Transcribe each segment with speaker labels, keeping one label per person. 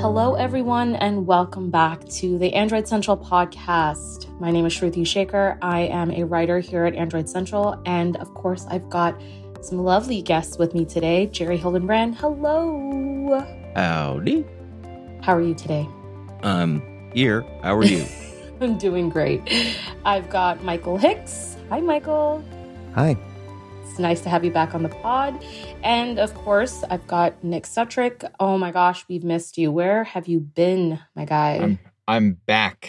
Speaker 1: Hello, everyone, and welcome back to the Android Central podcast. My name is Shruti Shekar. I am a writer here at Android Central, and of course, I've got some lovely guests with me today. Jerry Hildenbrand, hello.
Speaker 2: Howdy.
Speaker 1: How are you today?
Speaker 2: Um, here. How are you?
Speaker 1: I'm doing great. I've got Michael Hicks. Hi, Michael.
Speaker 3: Hi.
Speaker 1: It's nice to have you back on the pod. And of course, I've got Nick Sutrich. Oh my gosh, we've missed you. Where have you been, my guy?
Speaker 4: I'm, I'm back,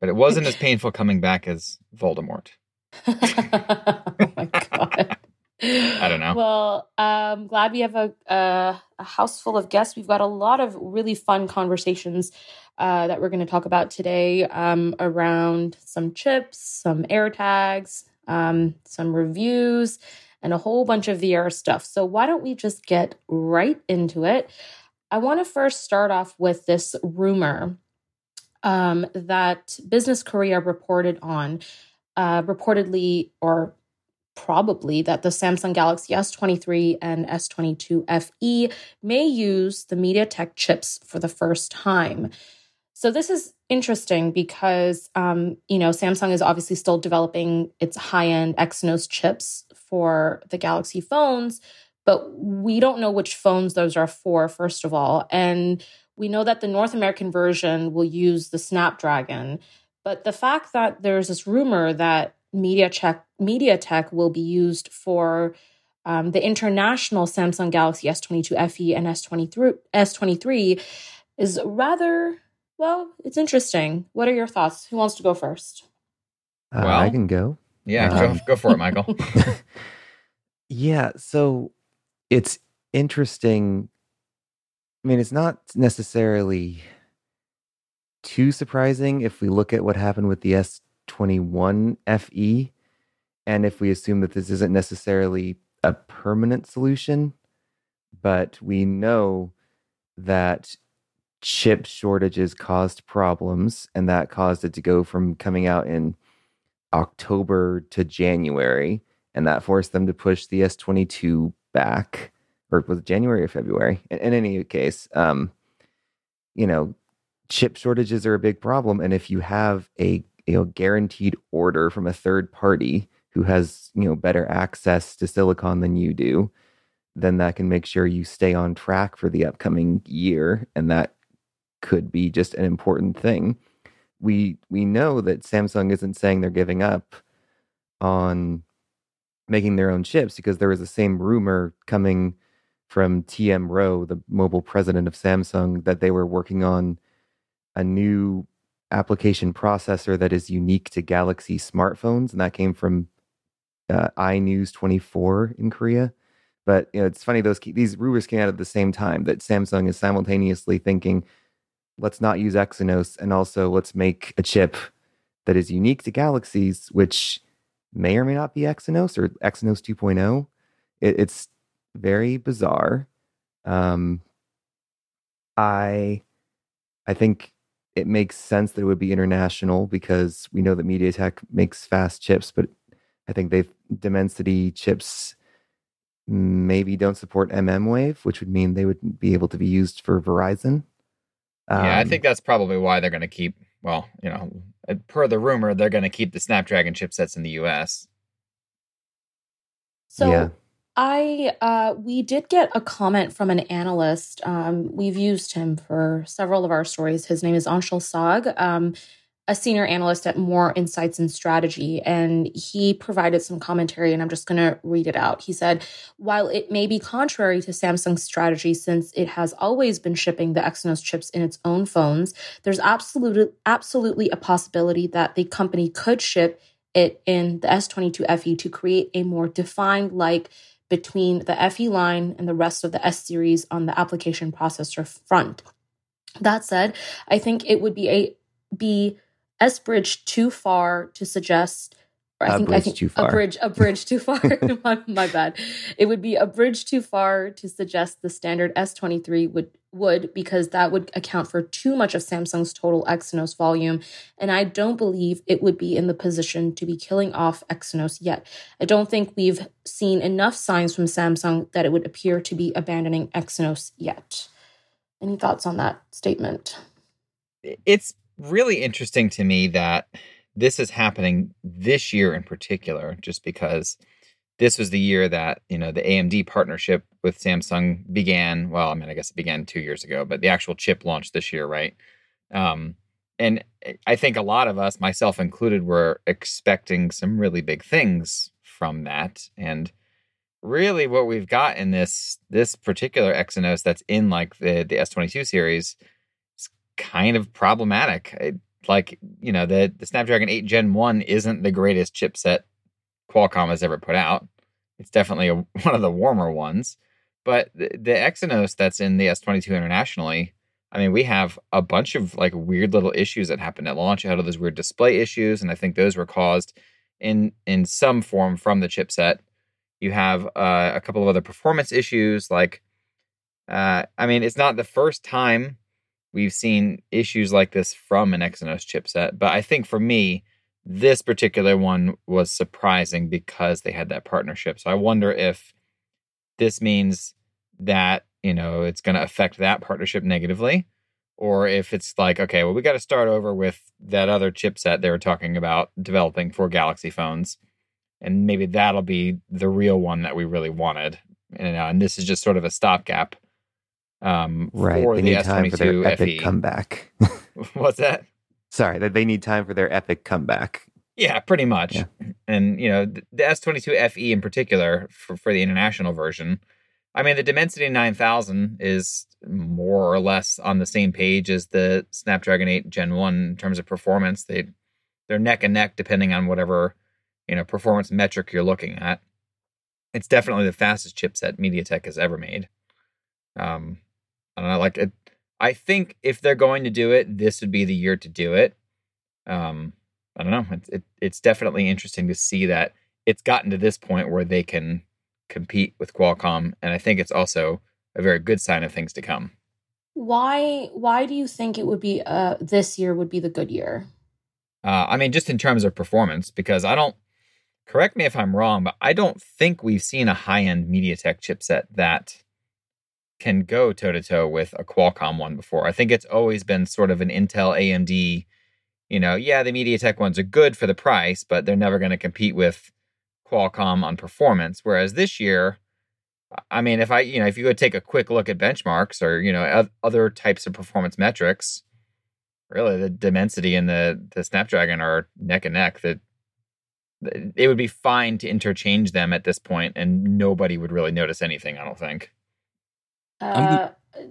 Speaker 4: but it wasn't as painful coming back as Voldemort.
Speaker 1: oh my god.
Speaker 4: I don't know.
Speaker 1: Well, I'm glad we have a, a, a house full of guests. We've got a lot of really fun conversations uh, that we're going to talk about today um, around some chips, some AirTags, um, some reviews, and a whole bunch of VR stuff. So, why don't we just get right into it? I want to first start off with this rumor um, that Business Korea reported on, uh, reportedly or probably that the Samsung Galaxy S23 and S22 FE may use the MediaTek chips for the first time. So this is interesting because um, you know Samsung is obviously still developing its high-end Exynos chips for the Galaxy phones, but we don't know which phones those are for. First of all, and we know that the North American version will use the Snapdragon. But the fact that there's this rumor that MediaTek MediaTek will be used for um, the international Samsung Galaxy S22 FE and S23 S23 is rather well. It's interesting. What are your thoughts? Who wants to go first?
Speaker 3: Uh,
Speaker 4: Well,
Speaker 3: I can go.
Speaker 4: Yeah,
Speaker 3: Um,
Speaker 4: go, go for it, Michael.
Speaker 3: yeah, so it's interesting. I mean, it's not necessarily too surprising if we look at what happened with the S21 FE and if we assume that this isn't necessarily a permanent solution, but we know that chip shortages caused problems and that caused it to go from coming out in October to January, and that forced them to push the S22 back, or was it January or February? In, in any case, um, you know, chip shortages are a big problem, and if you have a you know guaranteed order from a third party who has you know better access to silicon than you do, then that can make sure you stay on track for the upcoming year, and that could be just an important thing we we know that Samsung isn't saying they're giving up on making their own chips because there was the same rumor coming from TM Roh, the mobile president of Samsung, that they were working on a new application processor that is unique to Galaxy smartphones, and that came from uh, iNews 24 in Korea. But you know, it's funny those these rumors came out at the same time that Samsung is simultaneously thinking let's not use Exynos and also let's make a chip that is unique to Galaxies, which may or may not be Exynos or Exynos 2.0. It, it's very bizarre. Um, I I think it makes sense that it would be international because we know that MediaTek makes fast chips, but I think they've Dimensity chips maybe don't support MM Wave, which would mean they would be able to be used for Verizon.
Speaker 4: Yeah, I
Speaker 3: Um,
Speaker 4: think that's probably why they're going to keep. Well, you know, uh, per the rumor, they're going to keep the Snapdragon chipsets in the U.S.
Speaker 1: So
Speaker 3: Yeah.
Speaker 1: I uh, we did get a comment from an analyst. Um, we've used him for several of our stories. His name is Anshel Sag, um, a senior analyst at Moor Insights and Strategy, and he provided some commentary. And I'm just going to read it out. He said, "While it may be contrary to Samsung's strategy, since it has always been shipping the Exynos chips in its own phones, there's absolutely absolutely a possibility that the company could ship." It in the S22 FE to create a more defined like between the FE line and the rest of the S series on the application processor front. That said, I think it would be a be S bridge too far to suggest. I think I
Speaker 3: bridge
Speaker 1: think
Speaker 3: too
Speaker 1: a
Speaker 3: far.
Speaker 1: bridge a bridge too far. my, my bad. It would be a bridge too far to suggest the standard S23 would would because that would account for too much of Samsung's total Exynos volume, and I don't believe it would be in the position to be killing off Exynos yet. I don't think we've seen enough signs from Samsung that it would appear to be abandoning Exynos yet. Any thoughts on that statement?
Speaker 4: It's really interesting to me that this is happening this year in particular, just because this was the year that you know the AMD partnership with Samsung began. Well, I mean, I guess it began two years ago, but the actual chip launched this year, right? Um, and I think a lot of us, myself included, were expecting some really big things from that. And really, what we've got in this this particular Exynos that's in like the the S22 series is kind of problematic. It, like you know the the Snapdragon 8 Gen 1 isn't the greatest chipset Qualcomm has ever put out. It's definitely a, one of the warmer ones, but the, the Exynos that's in the S22 internationally, I mean, we have a bunch of like weird little issues that happened at launch. You had all those weird display issues, and I think those were caused in in some form from the chipset. You have uh, a couple of other performance issues, like uh, I mean, it's not the first time we've seen issues like this from an Exynos chipset, but I think for me, this particular one was surprising because they had that partnership. So I wonder if this means that, you know, it's going to affect that partnership negatively or if it's like, okay, well, we got to start over with that other chipset they were talking about developing for Galaxy phones. And maybe that'll be the real one that we really wanted. And, uh, and this is just sort of a stopgap um,
Speaker 3: right.
Speaker 4: for
Speaker 3: they
Speaker 4: the
Speaker 3: need time for their epic
Speaker 4: FE.
Speaker 3: comeback.
Speaker 4: What's that?
Speaker 3: Sorry, that they need time for their epic comeback.
Speaker 4: Yeah, pretty much.
Speaker 3: Yeah.
Speaker 4: And you know, th- the S22 FE in particular for, for the international version. I mean, the Dimensity 9000 is more or less on the same page as the Snapdragon 8 Gen 1 in terms of performance. They they're neck and neck depending on whatever, you know, performance metric you're looking at. It's definitely the fastest chipset MediaTek has ever made. Um I don't know, like it I think if they're going to do it, this would be the year to do it. Um, I don't know. It's it, it's definitely interesting to see that it's gotten to this point where they can compete with Qualcomm, and I think it's also a very good sign of things to come.
Speaker 1: Why why do you think it would be uh this year would be the good year?
Speaker 4: Uh, I mean, just in terms of performance, because I don't. Correct me if I'm wrong, but I don't think we've seen a high-end MediaTek chipset that can go toe to toe with a Qualcomm one before. I think it's always been sort of an Intel AMD, you know, yeah, the MediaTek ones are good for the price, but they're never going to compete with Qualcomm on performance. Whereas this year, I mean, if I, you know, if you go take a quick look at benchmarks or, you know, other types of performance metrics, really the Dimensity and the the Snapdragon are neck and neck. That it would be fine to interchange them at this point and nobody would really notice anything, I don't think.
Speaker 1: Uh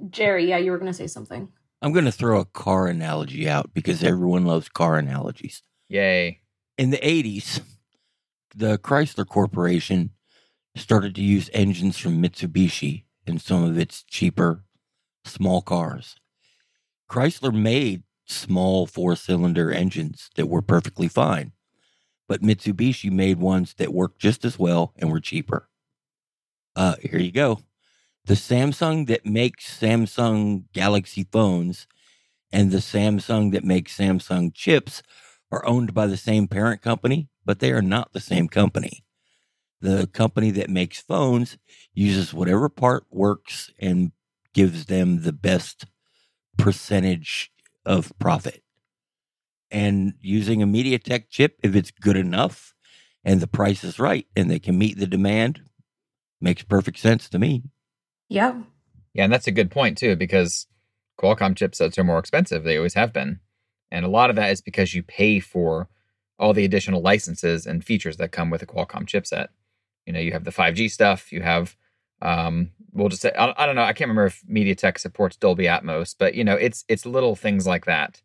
Speaker 1: Jerry, yeah, you were gonna say something.
Speaker 2: I'm going to throw a car analogy out because everyone loves car analogies.
Speaker 4: Yay.
Speaker 2: In the 80s, the Chrysler Corporation started to use engines from Mitsubishi in some of its cheaper small cars. Chrysler made small four cylinder engines that were perfectly fine, but Mitsubishi made ones that worked just as well and were cheaper. Uh, here you go. The Samsung that makes Samsung Galaxy phones and the Samsung that makes Samsung chips are owned by the same parent company, but they are not the same company. The company that makes phones uses whatever part works and gives them the best percentage of profit. And using a MediaTek chip, if it's good enough and the price is right and they can meet the demand, makes perfect sense to me.
Speaker 1: Yeah.
Speaker 4: Yeah, and that's a good point too, because Qualcomm chipsets are more expensive. They always have been. And a lot of that is because you pay for all the additional licenses and features that come with a Qualcomm chipset. You know, you have the 5G stuff, you have um we'll just say I, I don't know, I can't remember if MediaTek supports Dolby Atmos, but you know, it's it's little things like that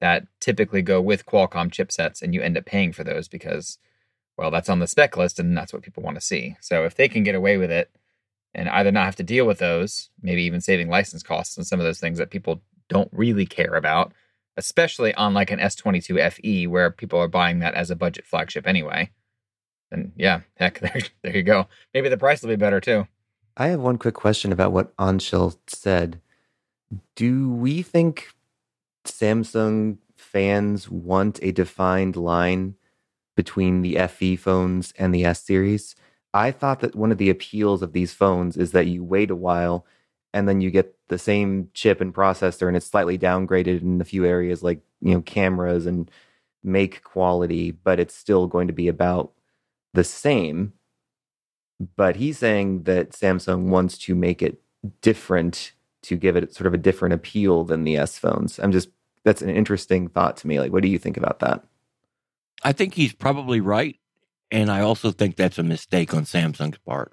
Speaker 4: that typically go with Qualcomm chipsets and you end up paying for those because well, that's on the spec list and that's what people want to see. So if they can get away with it and either not have to deal with those, maybe even saving license costs and some of those things that people don't really care about, especially on like an S22 FE where people are buying that as a budget flagship anyway. Then yeah, heck, there, there you go. Maybe the price will be better too.
Speaker 3: I have one quick question about what Anshel said. Do we think Samsung fans want a defined line between the FE phones and the S series? I thought that one of the appeals of these phones is that you wait a while and then you get the same chip and processor and it's slightly downgraded in a few areas like you know cameras and make quality but it's still going to be about the same but he's saying that Samsung wants to make it different to give it sort of a different appeal than the S phones. I'm just that's an interesting thought to me. Like what do you think about that?
Speaker 2: I think he's probably right. And I also think that's a mistake on Samsung's part.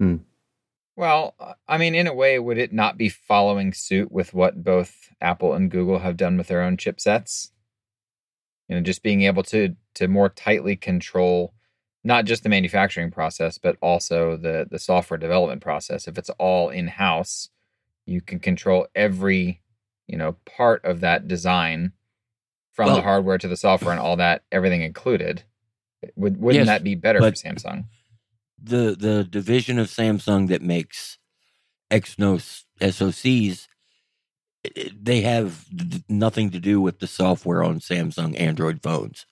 Speaker 3: Hmm.
Speaker 4: Well, I mean, in a way, would it not be following suit with what both Apple and Google have done with their own chipsets? You know, just being able to to more tightly control not just the manufacturing process, but also the the software development process. If it's all in house, you can control every you know part of that design from well, the hardware to the software and all that, everything included. Would wouldn't yes, that be better for Samsung?
Speaker 2: The the division of Samsung that makes Exynos SoCs, they have nothing to do with the software on Samsung Android phones.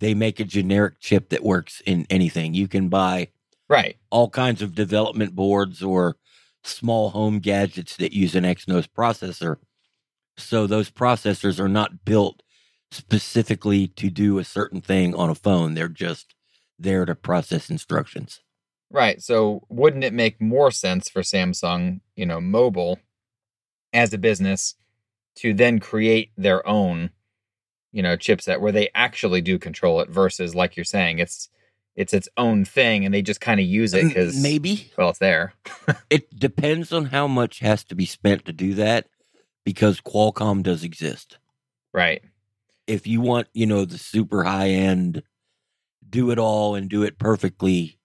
Speaker 2: They make a generic chip that works in anything. You can buy
Speaker 4: right
Speaker 2: all kinds of development boards or small home gadgets that use an Exynos processor. So those processors are not built specifically to do a certain thing on a phone. They're just there to process instructions.
Speaker 4: Right. So wouldn't it make more sense for Samsung, you know, mobile as a business to then create their own, you know, chipset where they actually do control it versus like you're saying, it's it's its own thing and they just kind of use it because
Speaker 2: maybe
Speaker 4: well it's there
Speaker 2: it depends on how much has to be spent to do that because qualcomm does exist
Speaker 4: right
Speaker 2: if you want, you know, the super high end, do it all and do it perfectly,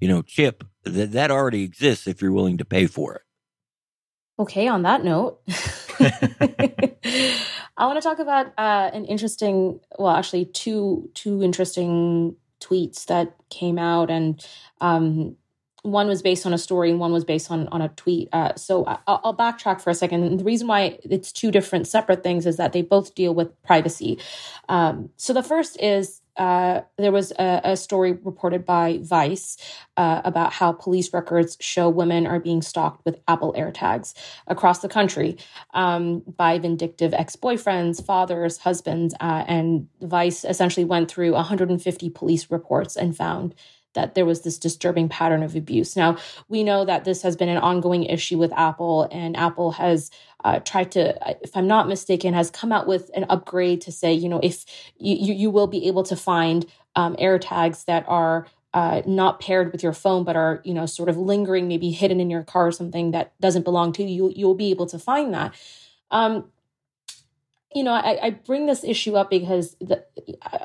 Speaker 2: you know, chip, that that already exists if you're willing to pay for it.
Speaker 1: Okay, on that note, I want to talk about uh, an interesting, well, actually, two two interesting tweets that came out, and um, one was based on a story and one was based on on a tweet. Uh, so I'll, I'll, backtrack for a second. And the reason why it's two different separate things is that they both deal with privacy. Um, so the first is uh, there was a, a, story reported by Vice uh, about how police records show women are being stalked with Apple AirTags across the country um, by vindictive ex boyfriends, fathers, husbands. Uh, and Vice essentially went through 150 police reports and found that there was this disturbing pattern of abuse. Now, we know that this has been an ongoing issue with Apple, and Apple has uh, tried to, if I'm not mistaken, has come out with an upgrade to say, you know, if you, you will be able to find um, AirTags that are uh, not paired with your phone, but are you know sort of lingering, maybe hidden in your car or something that doesn't belong to you, you'll be able to find that. Um, you know, I, I, bring this issue up because the,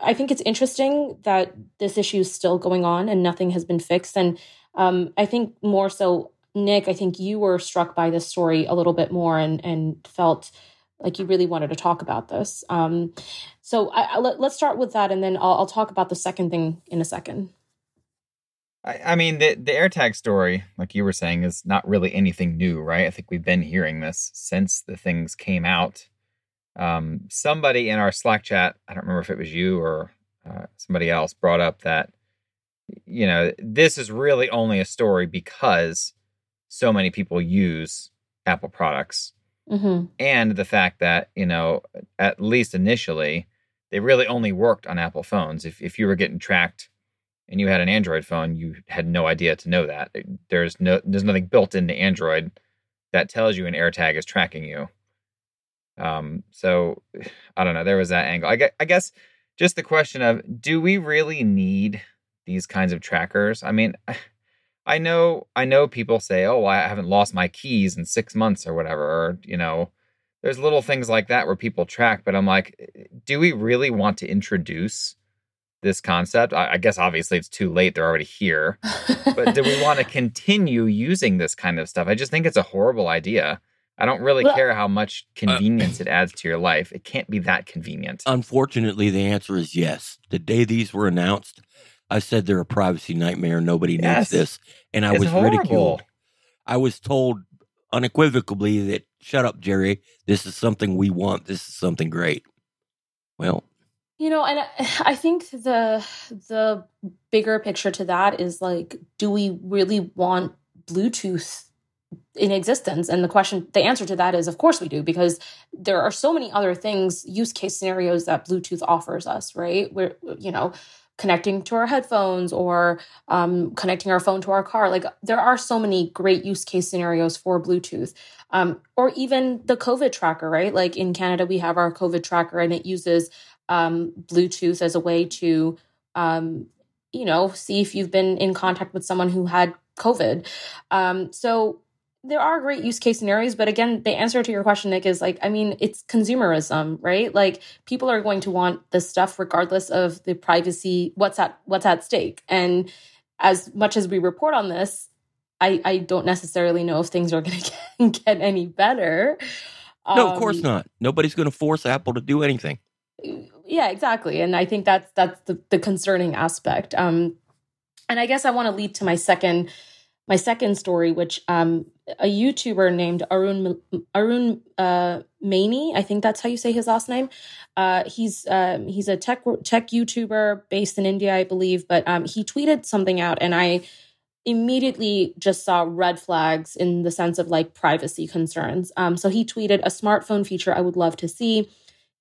Speaker 1: I think it's interesting that this issue is still going on and nothing has been fixed. And um, I think more so, Nick, I think you were struck by this story a little bit more and and felt like you really wanted to talk about this. Um, so I, I, let, us start with that, and then I'll, I'll, talk about the second thing in a second.
Speaker 4: I, mean, the the AirTag story, like you were saying, is not really anything new, right? I think we've been hearing this since the things came out um, somebody in our Slack chat, I don't remember if it was you or uh, somebody else, brought up that you know this is really only a story because so many people use Apple products, mm-hmm. and the fact that you know at least initially they really only worked on Apple phones. If if you were getting tracked and you had an Android phone, you had no idea to know that. There's no there's nothing built into Android that tells you an AirTag is tracking you. Um, so I don't know. There was that angle. I guess, I guess just the question of do we really need these kinds of trackers? I mean, I know I know people say, "Oh, I haven't lost my keys in 6 months or whatever," or you know, there's little things like that where people track, but I'm like, do we really want to introduce this concept? I guess obviously it's too late; they're already here. but do we want to continue using this kind of stuff? I just think it's a horrible idea. I don't really well, care how much uh, convenience uh, it adds to your life. It can't be that convenient.
Speaker 2: Unfortunately, the answer is yes. The day these were announced, I said they're a privacy nightmare. Nobody yes. needs this. And I it's was horrible. ridiculed. I was told unequivocally that, shut up, Jerry. This is something we want. This is something great. Well,
Speaker 1: you know, and I think the the bigger picture to that is like, do we really want Bluetooth in existence. And the question the answer to that is of course we do because there are so many other things use case scenarios that bluetooth offers us right? We're you know connecting to our headphones or um, connecting our phone to our car. Like there are so many great use case scenarios for bluetooth. Um, or even the covid tracker right? Like in canada we have our covid tracker and it uses um, bluetooth as a way to um, you know see if you've been in contact with someone who had covid. Um, so there are great use case scenarios, but again, the answer to your question, Nick, is like, I mean, it's consumerism, right? Like people are going to want this stuff regardless of the privacy, what's at what's at stake. And as much as we report on this, I, I don't necessarily know if things are going to get any better.
Speaker 2: No, of course um, not. Nobody's going to force Apple to do anything.
Speaker 1: Yeah, exactly. And I think that's that's the, the concerning aspect. Um, and I guess I want to lead to my second my second story, which um, a YouTuber named Arun Arun uh, Maini, I think that's how you say his last name. Uh, he's um, he's a tech tech YouTuber based in India, I believe, but um, he tweeted something out, and I immediately just saw red flags in the sense of like privacy concerns. Um, so he tweeted a smartphone feature I would love to see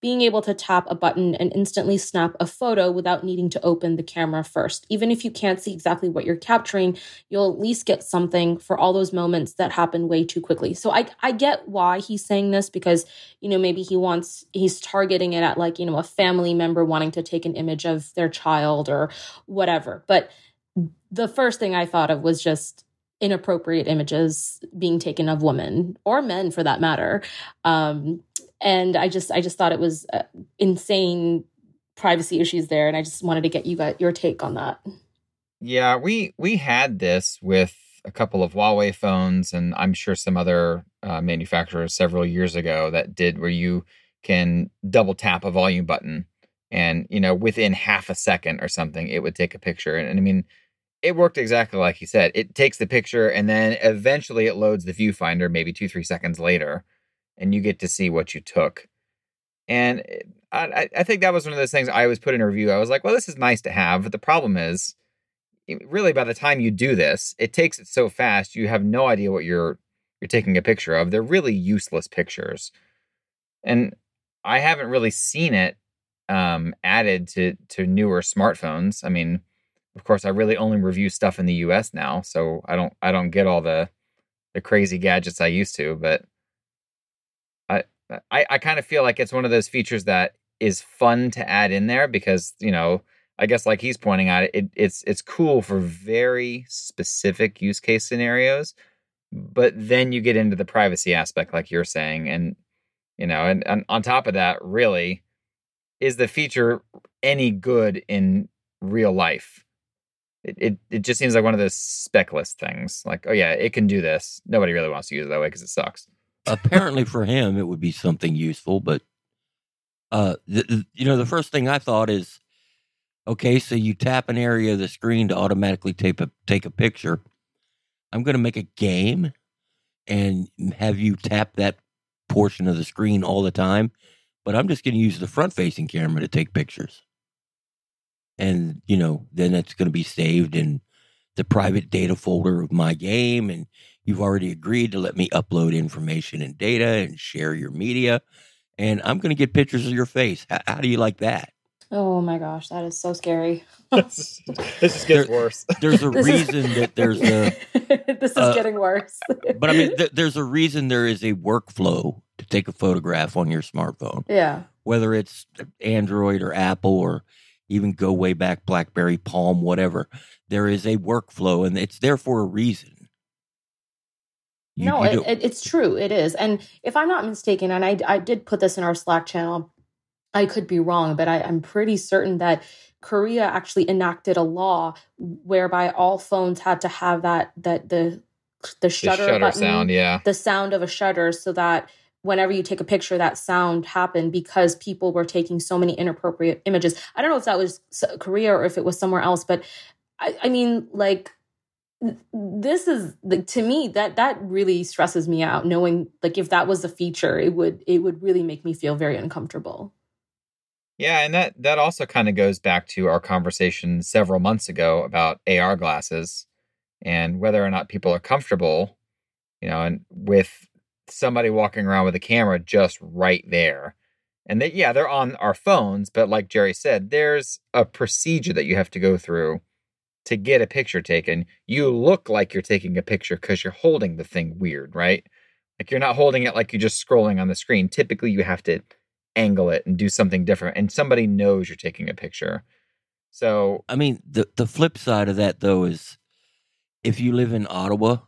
Speaker 1: being able to tap a button and instantly snap a photo without needing to open the camera first. Even if you can't see exactly what you're capturing, you'll at least get something for all those moments that happen way too quickly. So I I get why he's saying this because, you know, maybe he wants he's targeting it at like, you know, a family member wanting to take an image of their child or whatever. But the first thing I thought of was just inappropriate images being taken of women or men for that matter um, and i just i just thought it was uh, insane privacy issues there. And i just wanted to get you got your take on that.
Speaker 4: Yeah we we had this with a couple of huawei phones and i'm sure some other uh, manufacturers several years ago that did where you can double tap a volume button and you know within half a second or something it would take a picture. And, and i mean it worked exactly like you said. It takes the picture and then eventually it loads the viewfinder, maybe two, three seconds later, and you get to see what you took. And eh, I, I think that was one of those things I always put in a review. I was like, well, this is nice to have, but the problem is, really, by the time you do this, it takes it so fast, you have no idea what you're you're taking a picture of. They're really useless pictures, and I haven't really seen it um, added to to newer smartphones. I mean of course, I really only review stuff in the U.S. now, so I don't I don't get all the the crazy gadgets I used to. But I I, kind of feel like it's one of those features that is fun to add in there because you know I guess like he's pointing out, it, it's it's cool for very specific use case scenarios, but then you get into the privacy aspect, like you're saying, and you know, and, and on top of that, really, is the feature any good in real life? it, it, it just seems like one of those speckless things. Like, oh yeah, it can do this. Nobody really wants to use it that way because it sucks.
Speaker 2: Apparently, for him, it would be something useful. But uh, you know, the first thing I thought is, okay, so you tap an area of the screen to automatically take a take a picture. I'm going to make a game and have you tap that portion of the screen all the time, but I'm just going to use the front facing camera to take pictures and you know then it's going to be saved in the private data folder of my game and you've already agreed to let me upload information and data and share your media and i'm going to get pictures of your face. How, how, do you like that?
Speaker 1: Oh my gosh that is so scary.
Speaker 4: This just gets there, worse.
Speaker 2: there's a reason is, that there's a
Speaker 1: this is uh, getting worse.
Speaker 2: but i mean th- there's a reason there is a workflow to take a photograph on your smartphone.
Speaker 1: Yeah.
Speaker 2: Whether it's android or apple or even go way back blackberry palm whatever. There is a workflow and it's there for a reason.
Speaker 1: You, no you it, it's true it is. And if i'm not mistaken and I, I did put this in our slack channel i could be wrong but I, i'm pretty certain that korea actually enacted a law whereby all phones had to have that that the the shutter, the shutter button,
Speaker 4: sound yeah.
Speaker 1: the sound of a shutter so that whenever you take a picture, that sound happened because people were taking so many inappropriate images. I don't know if that was Korea or if it was somewhere else, but I, I mean, like, this is like to me that that really stresses me out knowing like if that was a feature it would it would really make me feel very uncomfortable
Speaker 4: yeah and that that also kind of goes back to our conversation several months ago about ar glasses and whether or not people are comfortable you know, and with somebody walking around with a camera just right there. And they, yeah, they're on our phones, but like Jerry said, there's a procedure that you have to go through to get a picture taken. You look like you're taking a picture because you're holding the thing weird, right? Like you're not holding it like you're just scrolling on the screen. Typically, you have to angle it and do something different, and somebody knows you're taking a picture. So,
Speaker 2: I mean, the the flip side of that though is if you live in Ottawa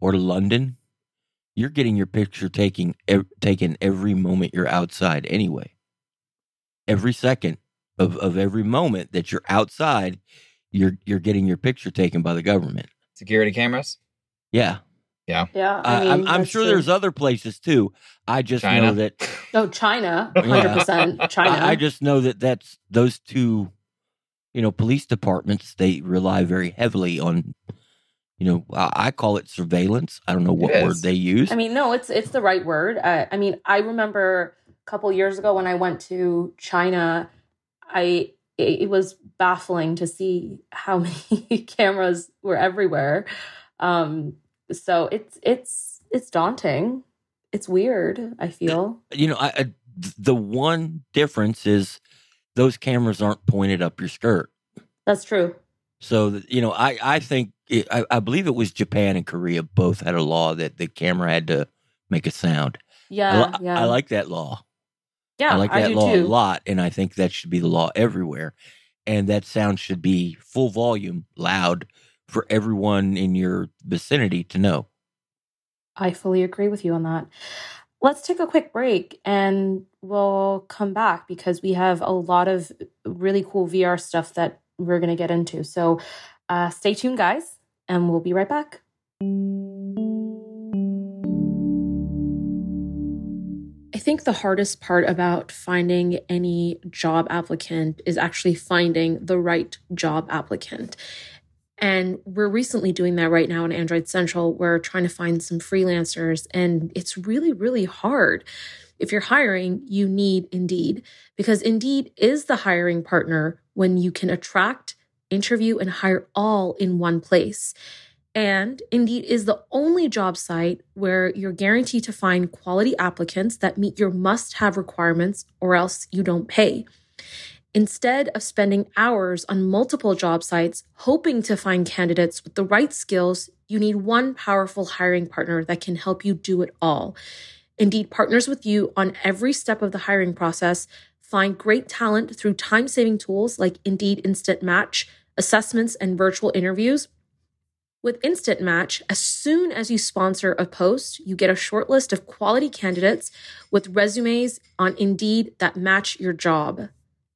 Speaker 2: or London, you're getting your picture taking ev- taken every moment you're outside anyway. Every second of, of every moment that you're outside, you're you're getting your picture taken by the government.
Speaker 4: security cameras.
Speaker 2: Yeah,
Speaker 1: Yeah,
Speaker 2: Yeah.
Speaker 1: I mean,
Speaker 2: I'm, I'm sure
Speaker 1: true.
Speaker 2: there's other places too. I just
Speaker 4: China.
Speaker 2: know that
Speaker 1: Oh, China, hundred percent. China.
Speaker 2: I, I just know that that's those two, you know, police departments. They rely very heavily on, you know, I, I call it surveillance. I don't know what word they use.
Speaker 1: I mean, no, it's it's the right word. Uh, I mean, I remember a couple years ago when I went to China, I it, it was baffling to see how many cameras were everywhere. Um, so it's it's it's daunting. It's weird. I feel.
Speaker 2: you know, I, I the one difference is those cameras aren't pointed up your skirt.
Speaker 1: That's true.
Speaker 2: So you know, I I think it, I, I believe it was Japan and Korea both had a law that the camera had to make a sound.
Speaker 1: Yeah,
Speaker 2: li-
Speaker 1: yeah,
Speaker 2: I like that law.
Speaker 1: yeah.
Speaker 2: I like that
Speaker 1: do
Speaker 2: law
Speaker 1: too.
Speaker 2: a lot, and I think that should be the law everywhere. And that sound should be full volume, loud, for everyone in your vicinity to know.
Speaker 1: I fully agree with you on that. Let's take a quick break and we'll come back because we have a lot of really cool VR stuff that we're going to get into. So uh, stay tuned, guys, and we'll be right back. I think the hardest part about finding any job applicant is actually finding the right job applicant. And we're recently doing that right now in Android Central. We're trying to find some freelancers, and it's really, really hard. If you're hiring, you need Indeed because Indeed is the hiring partner when you can attract, interview, and hire all in one place. And Indeed is the only job site where you're guaranteed to find quality applicants that meet your must have requirements, or else you don't pay. Instead of spending hours on multiple job sites hoping to find candidates with the right skills, you need one powerful hiring partner that can help you do it all. Indeed partners with you on every step of the hiring process. Find great talent through time saving tools like Indeed Instant Match, assessments, and virtual interviews. With Instant Match, as soon as you sponsor a post, you get a short list of quality candidates with resumes on Indeed that match your job.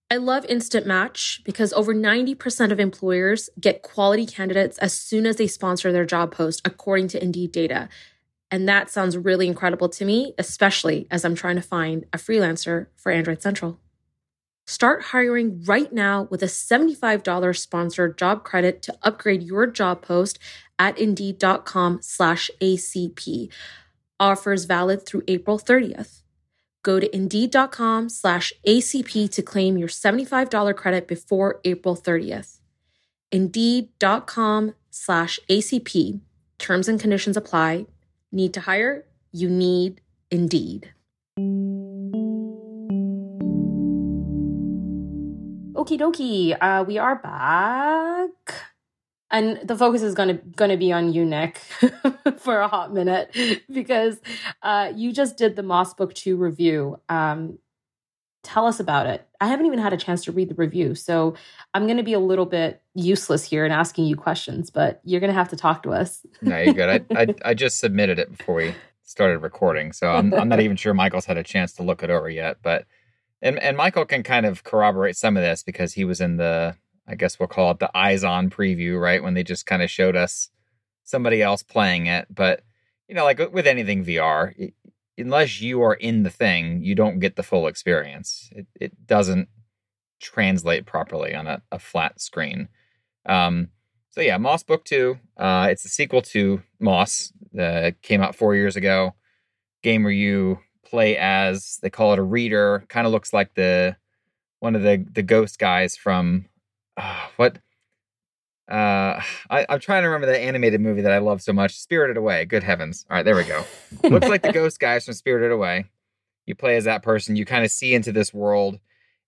Speaker 1: I love Instant Match because over 90% of employers get quality candidates as soon as they sponsor their job post, according to Indeed data. And that sounds really incredible to me, especially as I'm trying to find a freelancer for Android Central. Start hiring right now with a $75 sponsored job credit to upgrade your job post at indeed.com slash ACP. Offers valid through April 30th. Go to indeed.com slash ACP to claim your $75 credit before April 30th. Indeed.com slash ACP. Terms and conditions apply. Need to hire? You need Indeed. Okie dokie. Uh, we are back. And the focus is gonna gonna be on you, Nick, for a hot minute because uh, you just did the Moss Book Two review. Um, tell us about it. I haven't even had a chance to read the review, so I'm gonna be a little bit useless here in asking you questions, but you're gonna have to talk to us.
Speaker 4: No, you're good. I, I I just submitted it before we started recording, so I'm I'm not even sure Michael's had a chance to look it over yet. But and and Michael can kind of corroborate some of this because he was in the I guess we'll call it the eyes on preview, right? When they just kind of showed us somebody else playing it. But you know, like with anything VR, it, unless you are in the thing, you don't get the full experience. It it doesn't translate properly on a, a flat screen. Um, so yeah, Moss Book Two. Uh, it's a sequel to Moss. Uh, came out four years ago. Game where you play as they call it a reader. Kind of looks like the one of the the ghost guys from uh, what uh, I, I'm trying to remember that animated movie that I love so much, Spirited Away. Good heavens! All right, there we go. Looks like the ghost guys from Spirited Away. You play as that person. You kind of see into this world.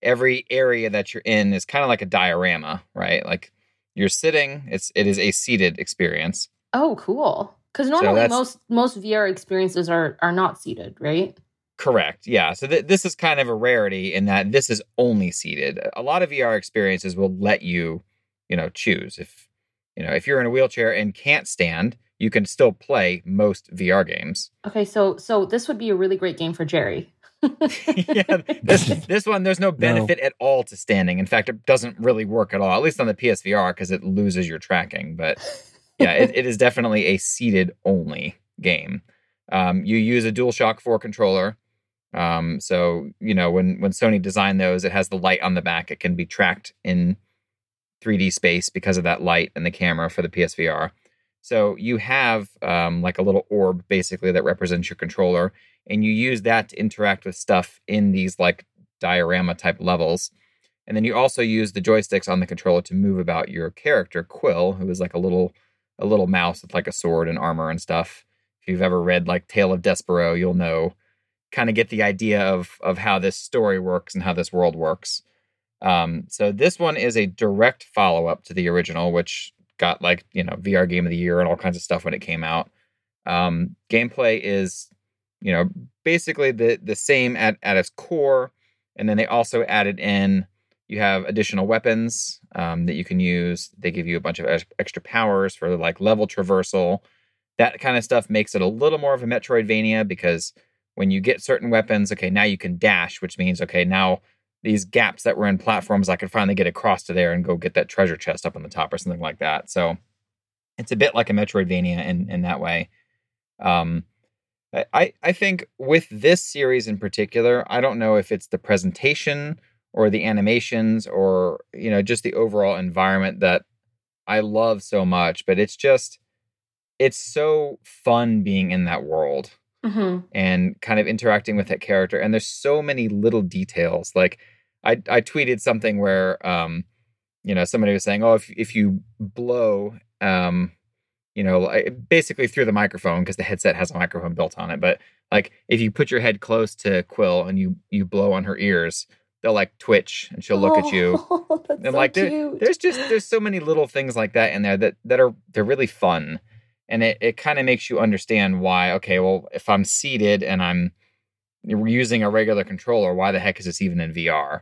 Speaker 4: Every area that you're in is kind of like a diorama, right? Like you're sitting. It's it is a seated experience.
Speaker 1: Oh, cool. Because normally most most VR experiences are are not seated, right?
Speaker 4: Correct. Yeah. So th- this is kind of a rarity in that this is only seated. A lot of VR experiences will let you, you know, choose if you know if you're in a wheelchair and can't stand, you can still play most VR games.
Speaker 1: Okay, so so this would be a really great game for Jerry.
Speaker 4: yeah, this this one there's no benefit no. at all to standing. In fact, it doesn't really work at all. At least on the PSVR because it loses your tracking. But yeah, it, it is definitely a seated only game. Um, you use a DualShock 4 controller. Um, so you know when when Sony designed those, it has the light on the back. It can be tracked in 3D space because of that light and the camera for the PSVR. So you have um, like a little orb basically that represents your controller, and you use that to interact with stuff in these like diorama type levels. And then you also use the joysticks on the controller to move about your character, Quill, who is like a little a little mouse with like a sword and armor and stuff. If you've ever read like Tale of Despereaux, you'll know kind of get the idea of of how this story works and how this world works. Um, so this one is a direct follow up to the original, which got like you know VR Game of the Year and all kinds of stuff when it came out. Um, gameplay is you know basically the the same at at its core, and then they also added in you have additional weapons um, that you can use. They give you a bunch of extra powers for like level traversal. That kind of stuff makes it a little more of a Metroidvania because when you get certain weapons, okay, now you can dash, which means okay, now these gaps that were in platforms, I could finally get across to there and go get that treasure chest up on the top or something like that. So it's a bit like a Metroidvania in in that way. Um, I I think with this series in particular, I don't know if it's the presentation or the animations or you know just the overall environment that I love so much, but it's just it's so fun being in that world mm-hmm. and kind of interacting with that character. And there's so many little details. Like I, I tweeted something where, um, you know, somebody was saying, "Oh, if if you blow, um, you know, basically through the microphone because the headset has a microphone built on it, but like if you put your head close to Quill and you you blow on her ears, they'll like twitch and she'll look oh, at you.
Speaker 1: and so like there,
Speaker 4: there's just there's so many little things like that in there that that are they're really fun and it, it kind of makes you understand why okay well if i'm seated and i'm using a regular controller why the heck is this even in vr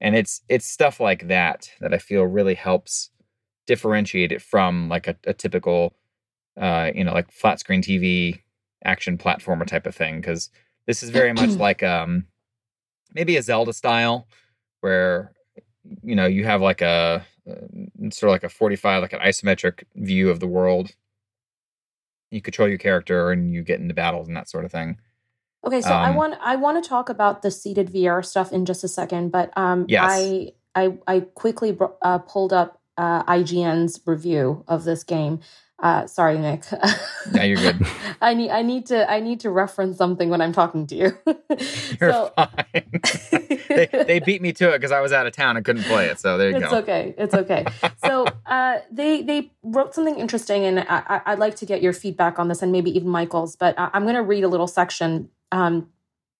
Speaker 4: and it's it's stuff like that that i feel really helps differentiate it from like a, a typical uh you know like flat screen tv action platformer type of thing because this is very much like um maybe a zelda style where you know you have like a uh, sort of like a 45 like an isometric view of the world you control your character and you get into battles and that sort of thing.
Speaker 1: Okay, so um, I want I want to talk about the seated VR stuff in just a second, but um, yes. I I I quickly uh, pulled up uh, IGN's review of this game, uh, sorry, Nick.
Speaker 4: yeah, you're good.
Speaker 1: I need I need to I need to reference something when I'm talking to you.
Speaker 4: you're so, fine. they, they beat me to it because I was out of town and couldn't play it. So there you
Speaker 1: it's
Speaker 4: go.
Speaker 1: It's okay. It's okay. so uh, they they wrote something interesting, and I, would like to get your feedback on this, and maybe even Michael's. But I, am going to read a little section. Um,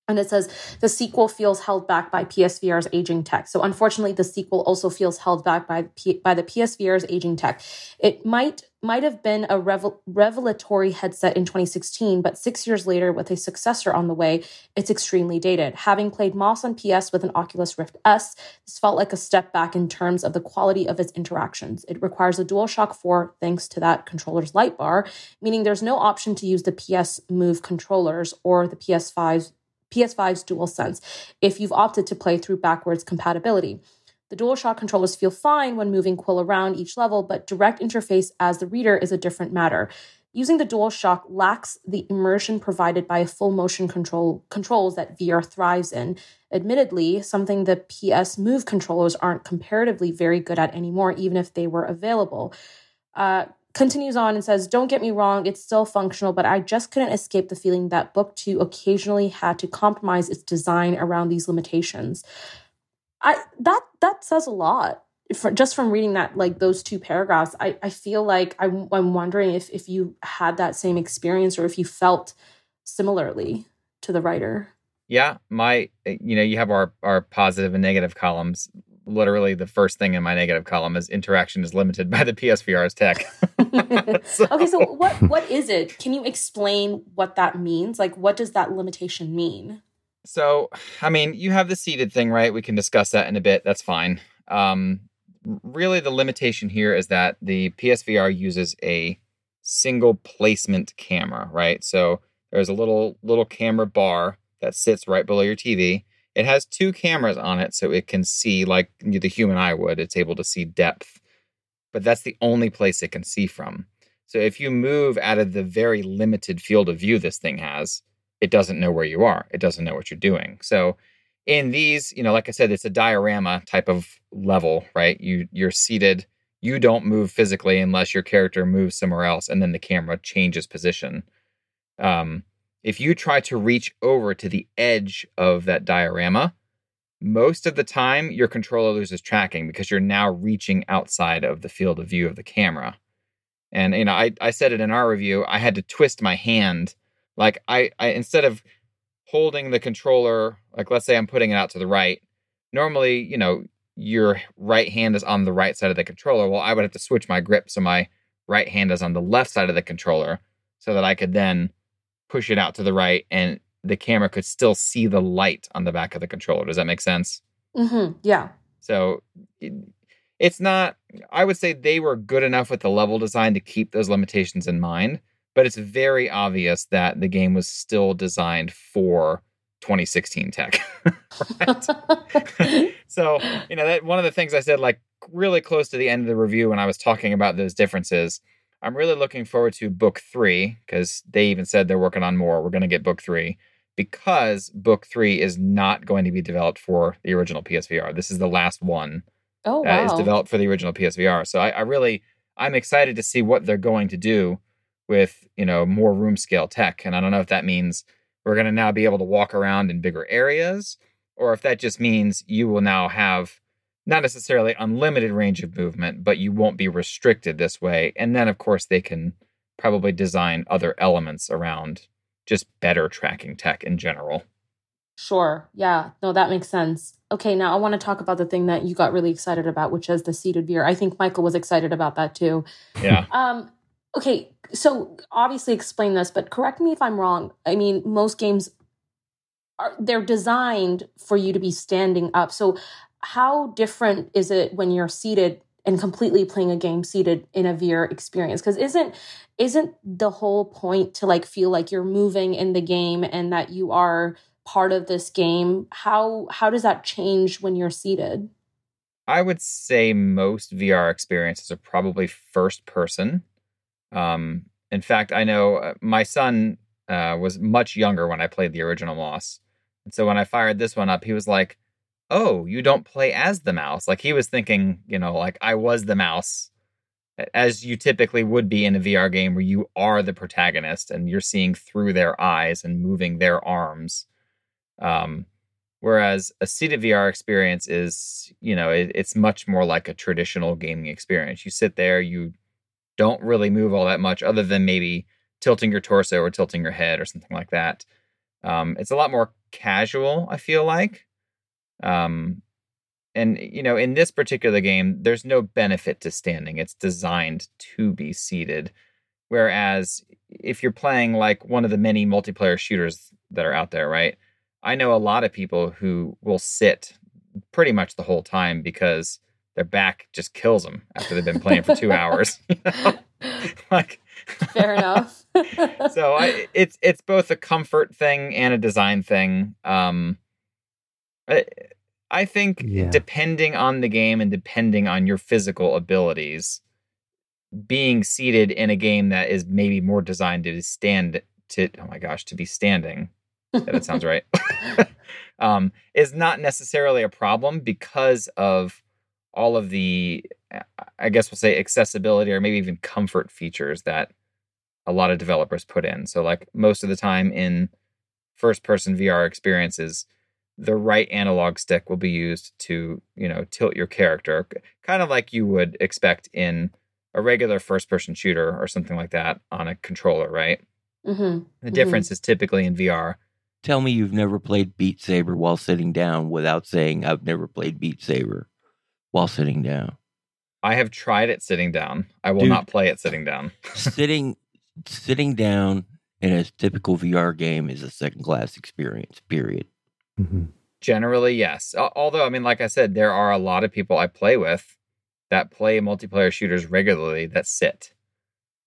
Speaker 1: and it says the sequel feels held back by PSVR's aging tech. So unfortunately, the sequel also feels held back by P- by the PSVR's aging tech. It might might have been a revel- revelatory headset in 2016, but six years later, with a successor on the way, it's extremely dated. Having played Moss on PS with an Oculus Rift S, this felt like a step back in terms of the quality of its interactions. It requires a DualShock 4 thanks to that controller's light bar, meaning there's no option to use the PS Move controllers or the PS5's PS5's DualSense if you've opted to play through backwards compatibility. The DualShock controllers feel fine when moving Quill around each level, but direct interface as the reader is a different matter. Using the DualShock lacks the immersion provided by full motion control controls that VR thrives in. Admittedly, something the PS Move controllers aren't comparatively very good at anymore, even if they were available. Uh, continues on and says, Don't get me wrong, it's still functional, but I just couldn't escape the feeling that Book 2 occasionally had to compromise its design around these limitations. I that that says a lot. for, just from reading that like those two paragraphs i, I feel like I, i'm wondering if if you had that same experience or if you felt similarly to the writer.
Speaker 4: Yeah my you know you have our our positive and negative columns. Literally the first thing in my negative column is interaction is limited by the psvr's tech.
Speaker 1: So. okay so what what is it? Can you explain what that means? Like what does that limitation mean
Speaker 4: so i mean you have the seated thing right we can discuss that in a bit that's fine um really the limitation here is that the psvr uses a single placement camera right so there's a little little camera bar that sits right below your TV. It has two cameras on it, so it can see like the human eye would. It's able to see depth, but that's the only place it can see from. So if you move out of the very limited field of view this thing has, it doesn't know where you are. It doesn't know what you're doing. So in these, you know, like I said, it's a diorama type of level, right? You you're seated. You don't move physically unless your character moves somewhere else, and then the camera changes position. Um, if you try to reach over to the edge of that diorama, most of the time your controller loses tracking because you're now reaching outside of the field of view of the camera. And you know, I, I said it in our review, I had to twist my hand. Like I, I instead of holding the controller, like let's say I'm putting it out to the right, normally, you know, your right hand is on the right side of the controller. Well, I would have to switch my grip so my right hand is on the left side of the controller so that I could then push it out to the right and the camera could still see the light on the back of the controller. Does that make sense?
Speaker 1: Mm-hmm. Yeah.
Speaker 4: So it, it's not, I would say they were good enough with the level design to keep those limitations in mind, but it's very obvious that the game was still designed for 2016 tech. so, you know, that one of the things I said, like really close to the end of the review when I was talking about those differences I'm really looking forward to book three because they even said they're working on more. We're going to get book three because book three is not going to be developed for the original PSVR. This is the last one
Speaker 1: oh,
Speaker 4: that
Speaker 1: wow.
Speaker 4: is developed for the original PSVR. So I, I really, I'm excited to see what they're going to do with you know more room scale tech. And I don't know if that means we're going to now be able to walk around in bigger areas, or if that just means you will now have not necessarily unlimited range of movement, but you won't be restricted this way. And then, of course, they can probably design other elements around just better tracking tech in general.
Speaker 1: Sure. Yeah. No, that makes sense. Okay, now I want to talk about the thing that you got really excited about, which is the seated VR I think Michael was excited about that too.
Speaker 4: Yeah.
Speaker 1: um, okay, so obviously explain this, but correct me if I'm wrong. I mean, most games are they're designed for you to be standing up. So how different is it when you're seated and completely playing a game seated in a VR experience? Because isn't isn't the whole point to like feel like you're moving in the game and that you are part of this game? How how does that change when you're seated?
Speaker 4: I would say most VR experiences are probably first person. Um, in fact, I know uh, my son uh, was much younger when I played the original Moss. And so when I fired this one up, he was like, oh, you don't play as the mouse. Like he was thinking, you know, like I was the mouse, as you typically would be in a VR game where you are the protagonist and you're seeing through their eyes and moving their arms. Um, whereas a seated VR experience is, you know, it, it's much more like a traditional gaming experience. You sit there, you don't really move all that much, other than maybe tilting your torso or tilting your head or something like that. Um, it's a lot more casual, I feel like. Um, and you know, in this particular game, there's no benefit to standing. It's designed to be seated. Whereas if you're playing like one of the many multiplayer shooters that are out there, right? I know a lot of people who will sit pretty much the whole time because their back just kills them after they've been playing for two hours. You know? like
Speaker 1: fair enough.
Speaker 4: so I, it's it's both a comfort thing and a design thing. Um, I, think yeah. depending on the game and depending on your physical abilities, being seated in a game that is maybe more designed to stand to oh my gosh to be standing yeah, that sounds right um, is not necessarily a problem because of all of the i guess we'll say accessibility or maybe even comfort features that a lot of developers put in so like most of the time in first person vr experiences the right analog stick will be used to, you know, tilt your character, kind of like you would expect in a regular first person shooter or something like that on a controller, right?
Speaker 1: Mm-hmm.
Speaker 4: The difference is typically in VR.
Speaker 2: Tell me you've never played Beat Saber while sitting down without saying I've never played Beat Saber while sitting down.
Speaker 4: I have tried it sitting down. I will
Speaker 2: Dude.
Speaker 4: not play it sitting down.
Speaker 2: sitting sitting down in a typical VR game is a second class experience. Period.
Speaker 3: Mhm.
Speaker 4: Generally, yes. Although, I mean, like I said, there are a lot of people I play with that play multiplayer shooters regularly that sit.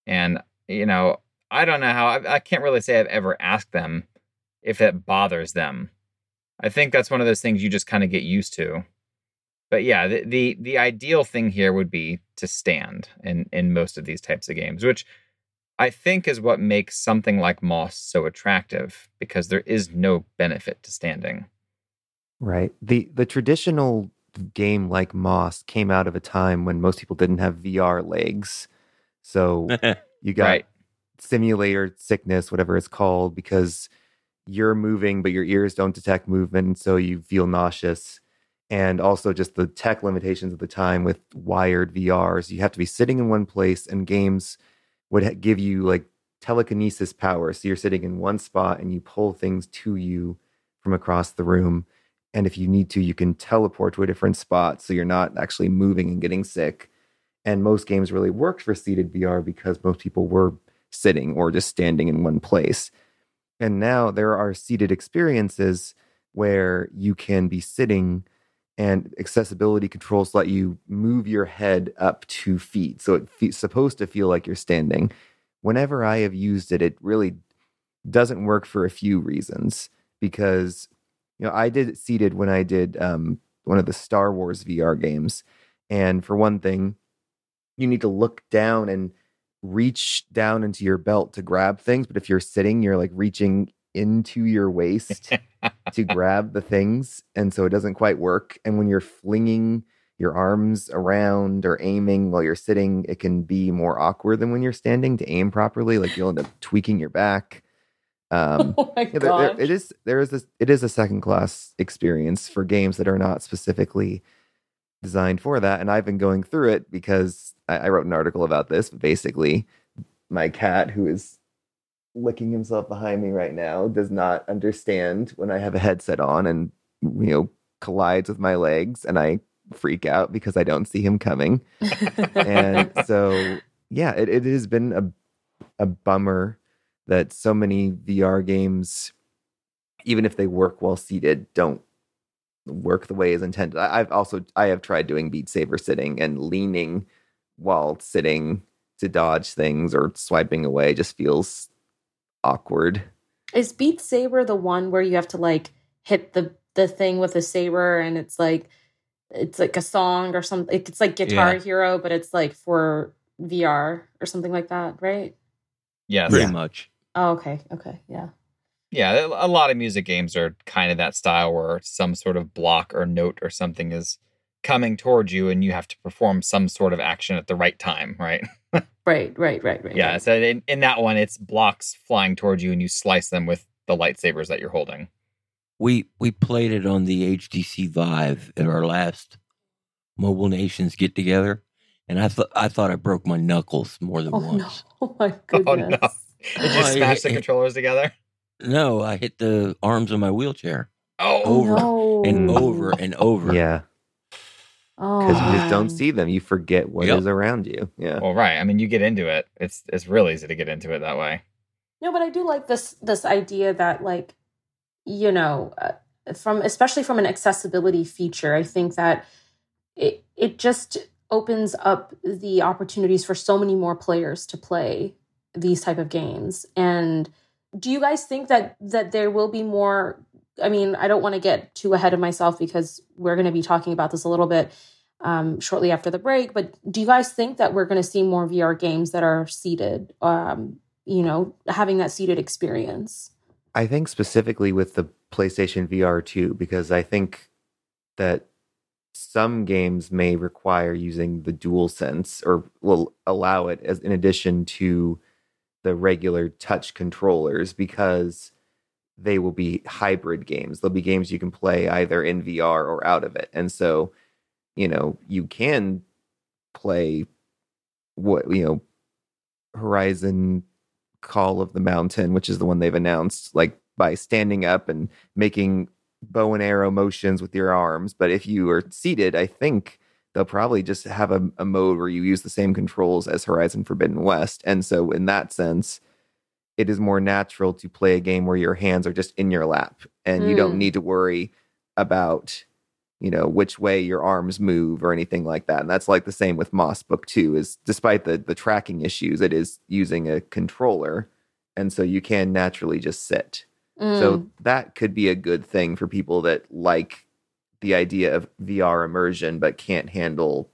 Speaker 4: And, you know, I don't know how, I, I can't really say I've ever asked them if it bothers them. I think that's one of those things you just kind of get used to. But yeah, the, the the ideal thing here would be to stand in in most of these types of games, which I think is what makes something like Moss so attractive because there is no benefit to standing.
Speaker 3: Right. The the traditional game like Moss came out of a time when most people didn't have VR legs. So you got
Speaker 4: Right.
Speaker 3: simulator sickness, whatever it's called, because you're moving, but your ears don't detect movement, so you feel nauseous. And also just the tech limitations of the time with wired VRs. You have to be sitting in one place, and games would give you like telekinesis power. So you're sitting in one spot and you pull things to you from across the room. And if you need to, you can teleport to a different spot so you're not actually moving and getting sick. And most games really worked for seated VR because most people were sitting or just standing in one place. And now there are seated experiences where you can be sitting and accessibility controls let you move your head up two feet. So it's supposed to feel like you're standing. Whenever I have used it, it really doesn't work for a few reasons because you know I did it seated when I did um, one of the Star Wars VR games, and for one thing, you need to look down and reach down into your belt to grab things. But if you're sitting, you're like reaching into your waist to grab the things, and so it doesn't quite work. And when you're flinging your arms around or aiming while you're sitting, it can be more awkward than when you're standing to aim properly. Like you'll end up tweaking your back. Um,
Speaker 1: oh my
Speaker 3: yeah, there-
Speaker 1: god!
Speaker 3: there- it is there is this it is a second class experience for games that are not specifically designed for that. And I've been going through it because I, I wrote an article about this. But basically, my cat, who is licking himself behind me right now, does not understand when I have a headset on and you know collides with my legs, and I freak out because I don't see him coming. And so yeah it, it has been a, a bummer that so many vr games even if they work while seated don't work the way as intended. I, i've also i have tried doing beat saber sitting and leaning while sitting to dodge things or swiping away. Just feels awkward
Speaker 1: Is Beat Saber the one where you have to like hit the the thing with a saber and it's like it's like a song or something? It's like Guitar
Speaker 2: Yeah.
Speaker 1: Hero, but it's like for VR or something like that, right?
Speaker 4: Yeah,
Speaker 2: Pretty
Speaker 3: Yeah.
Speaker 2: much.
Speaker 1: Oh, okay, okay, yeah.
Speaker 4: Yeah, a lot of music games are kind of that style where some sort of block or note or something is coming towards you and you have to perform some sort of action at the right time, right?
Speaker 1: Right, right, right, right.
Speaker 4: Yeah,
Speaker 1: right.
Speaker 4: so in, in that one, it's blocks flying towards you and you slice them with the lightsabers that you're holding.
Speaker 2: We we played it on the HTC Vive at our last Mobile Nations get together, and I thought I thought I broke my knuckles more than
Speaker 1: Oh no!
Speaker 2: once.
Speaker 1: Oh my goodness!
Speaker 4: Oh, no. Did you
Speaker 2: Oh,
Speaker 4: smash the
Speaker 2: yeah.
Speaker 4: controllers together?
Speaker 2: No, I hit the arms of my wheelchair
Speaker 4: Oh,
Speaker 2: over
Speaker 1: no.
Speaker 2: and over and over.
Speaker 3: yeah because you just don't see them you forget what is
Speaker 2: Yep.
Speaker 3: around you yeah
Speaker 4: well, right. I mean, you get into it. It's it's real easy to get into it that way.
Speaker 1: No, but I do like this this idea that like you know uh, from especially from an accessibility feature, I think that it it just opens up the opportunities for so many more players to play these type of games. And do you guys think that that there will be more I mean, I don't want to get too ahead of myself because we're going to be talking about this a little bit um, shortly after the break. But do you guys think that we're going to see more VR games that are seated? Um, you know, having that seated experience.
Speaker 3: I think specifically with the PlayStation VR 2, because I think that some games may require using the DualSense or will allow it as in addition to the regular touch controllers because they will be hybrid games. They'll be games you can play either in VR or out of it. And so, you know, you can play what, you know, Horizon Call of the Mountain, which is the one they've announced, like by standing up and making bow and arrow motions with your arms. But if you are seated, I think they'll probably just have a, a mode where you use the same controls as Horizon Forbidden West. And so, in that sense, it is more natural to play a game where your hands are just in your lap and mm. you don't hmm. need to worry about you know which way your arms move or anything like that and that's like the same with moss book 2 is despite the the tracking issues it is using a controller and so you can naturally just sit mm. so hmm. that could be a good thing for people that like the idea of VR immersion but can't handle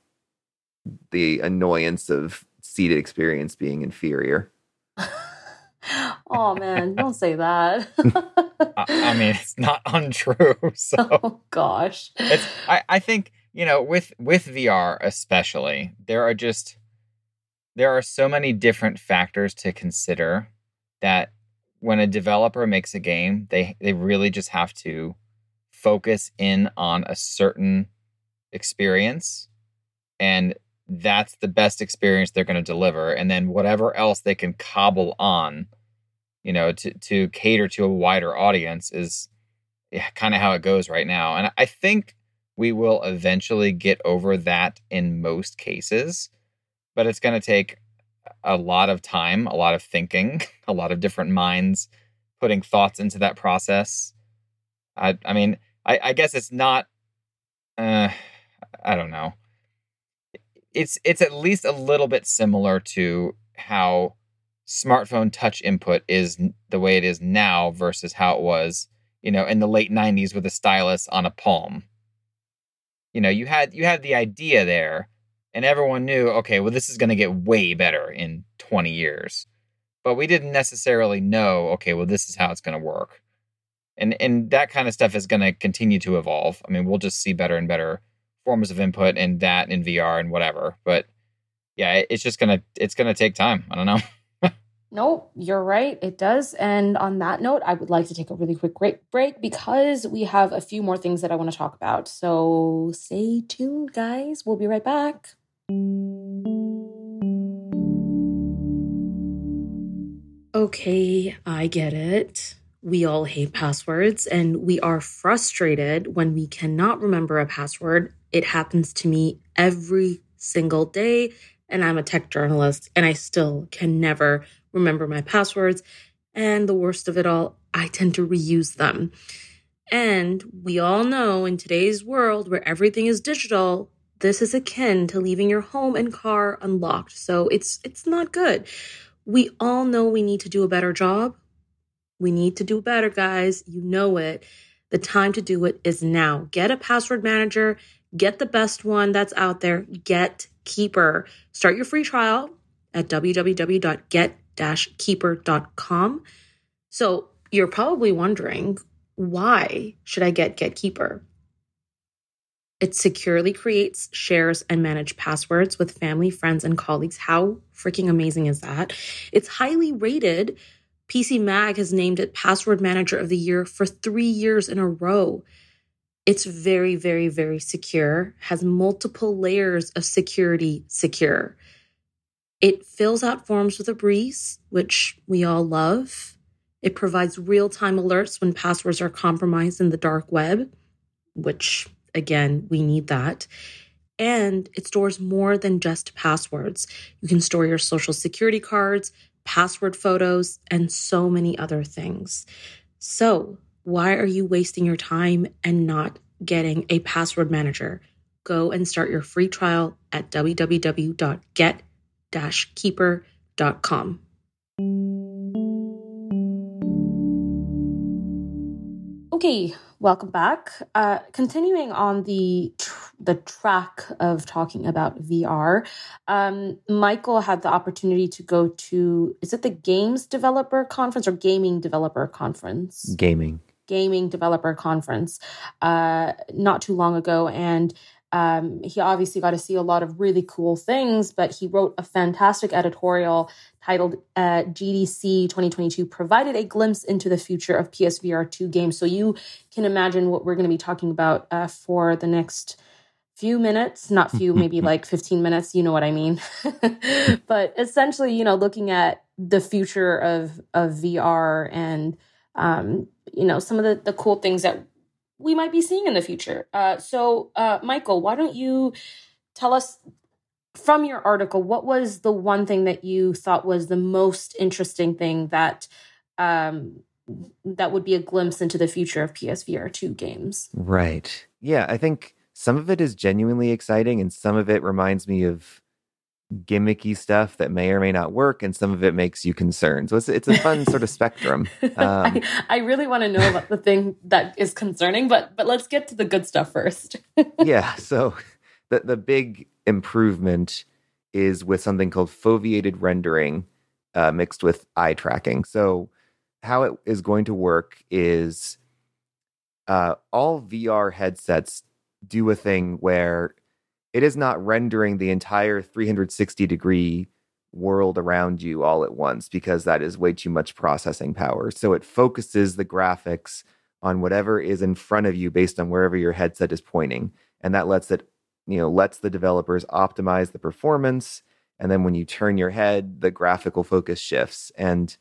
Speaker 3: the annoyance of seated experience being inferior
Speaker 1: oh man, don't say that.
Speaker 4: I, I, mean, it's not untrue. So
Speaker 1: oh gosh.
Speaker 4: It's I, I think, you know, with with VR especially, there are just there are so many different factors to consider that when a developer makes a game, they they really just have to focus in on a certain experience and that's the best experience they're going to deliver and then whatever else they can cobble on you know to to cater to a wider audience is yeah, kind of how it goes right now and i think we will eventually get over that in most cases but it's going to take a lot of time a lot of thinking a lot of different minds putting thoughts into that process. I i mean i i guess it's not uh i don't know it's it's at least a little bit similar to how smartphone touch input is the way it is now versus how it was, you know, in the late 90s with a stylus on a palm. You know, you had you had the idea there and everyone knew, okay, well this is going to get way better in 20 years. But we didn't necessarily know, okay, well this is how it's going to work. And and that kind of stuff is going to continue to evolve. I mean, we'll just see better and better forms of input and that in VR and whatever. But yeah, it's just gonna it's gonna take time. I don't know.
Speaker 1: no, you're right. It does. And on that note, I would like to take a really quick break, break because we have a few more things that I want to talk about. So stay tuned, guys. We'll be right back. Okay, I get it. We all hate passwords and we are frustrated when we cannot remember a password it happens to me every single day. And I'm a tech journalist and I still can never remember my passwords. And the worst of it all, I tend to reuse them. And we all know in today's world where everything is digital, this is akin to leaving your home and car unlocked. So it's it's not good. We all know we need to do a better job. We need to do better, guys. You know it. The time to do it is now. Get a password manager Get the best one that's out there. Get Keeper. Start your free trial at www.get-keeper.com. So you're probably wondering, why should I get GetKeeper? It securely creates, shares, and manage passwords with family, friends, and colleagues. How freaking amazing is that? It's highly rated. PC Mag has named it Password Manager of the Year for three years in a row. It's very, very, very secure, has multiple layers of security secure. It fills out forms with a breeze, which we all love. It provides real time alerts when passwords are compromised in the dark web, which, again, we need that. And it stores more than just passwords. You can store your social security cards, password photos, and so many other things. So, why are you wasting your time and not getting a password manager? Go and start your free trial at www.get-keeper.com. Okay, welcome back. Uh, continuing on the tr- the track of talking about VR, um, Michael had the opportunity to go to is it the Games Developer Conference or Gaming Developer Conference?
Speaker 3: Gaming
Speaker 1: gaming developer conference uh, not too long ago, and Um, he obviously got to see a lot of really cool things, but he wrote a fantastic editorial titled uh, GDC 2022 provided a glimpse into the future of PSVR 2 games. So you can imagine what we're going to be talking about uh, for the next few minutes, not few, maybe like 15 minutes, you know what I mean. but essentially, you know, looking at the future of of VR and um, you know, some of the, the cool things that we might be seeing in the future. Uh, so, uh, Michael, why don't you tell us from your article what was the one thing that you thought was the most interesting thing that um, that would be a glimpse into the future of PSVR two games?
Speaker 3: Right. Yeah, I think some of it is genuinely exciting, and some of it reminds me of gimmicky stuff that may or may not work, and some of it makes you concerned. So it's it's a fun sort of spectrum. Um,
Speaker 1: I, I, really want to know about the thing that is concerning, but but let's get to the good stuff first.
Speaker 3: yeah. So the the big improvement is with something called foveated rendering uh, mixed with eye tracking. So how it is going to work is uh, all VR headsets do a thing where it is not rendering the entire 360 degree world around you all at once because that is way too much processing power. So it focuses the graphics on whatever is in front of you based on wherever your headset is pointing. And that lets it, you know, lets the developers optimize the performance. And then when you turn your head, the graphical focus shifts. And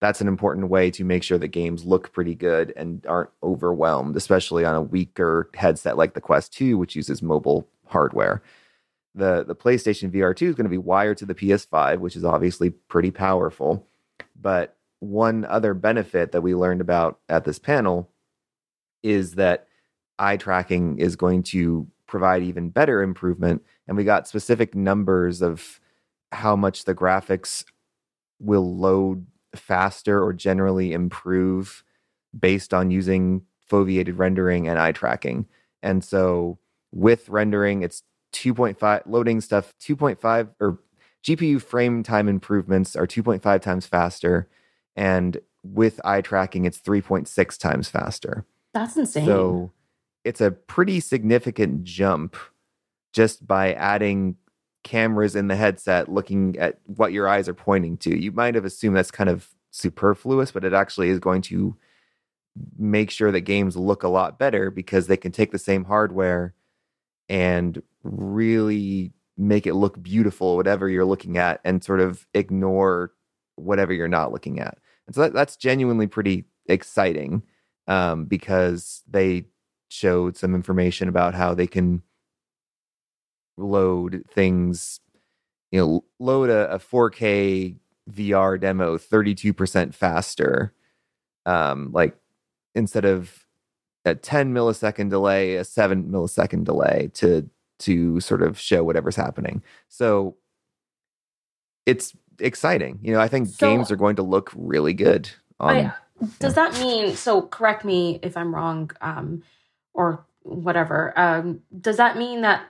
Speaker 3: that's an important way to make sure that games look pretty good and aren't overwhelmed, especially on a weaker headset like the Quest 2, which uses mobile hardware. The the PlayStation VR 2 is going to be wired to the PS5, which is obviously pretty powerful. But one other benefit that we learned about at this panel is that eye tracking is going to provide even better improvement and we got specific numbers of how much the graphics will load faster or generally improve based on using foveated rendering and eye tracking. And so with rendering. It's 2.5 loading stuff 2.5 or GPU frame time improvements are 2.5 times faster and with eye tracking it's 3.6 times faster.
Speaker 1: That's insane.
Speaker 3: So it's a pretty significant jump just by adding cameras in the headset looking at what your eyes are pointing to. You might have assumed that's kind of superfluous, but it actually is going to make sure that games look a lot better because they can take the same hardware and really make it look beautiful, whatever you're looking at, and sort of ignore whatever you're not looking at. And so that, that's genuinely pretty exciting um, because they showed some information about how they can load things, you know, load a, a 4K VR demo 32% faster. Um, like instead of a 10 millisecond delay, a seven millisecond delay to to sort of show whatever's happening. So it's exciting. You know, I think so, games are going to look really good. On, I,
Speaker 1: does yeah. that mean? So correct me if I'm wrong, um, or whatever. Um, does that mean that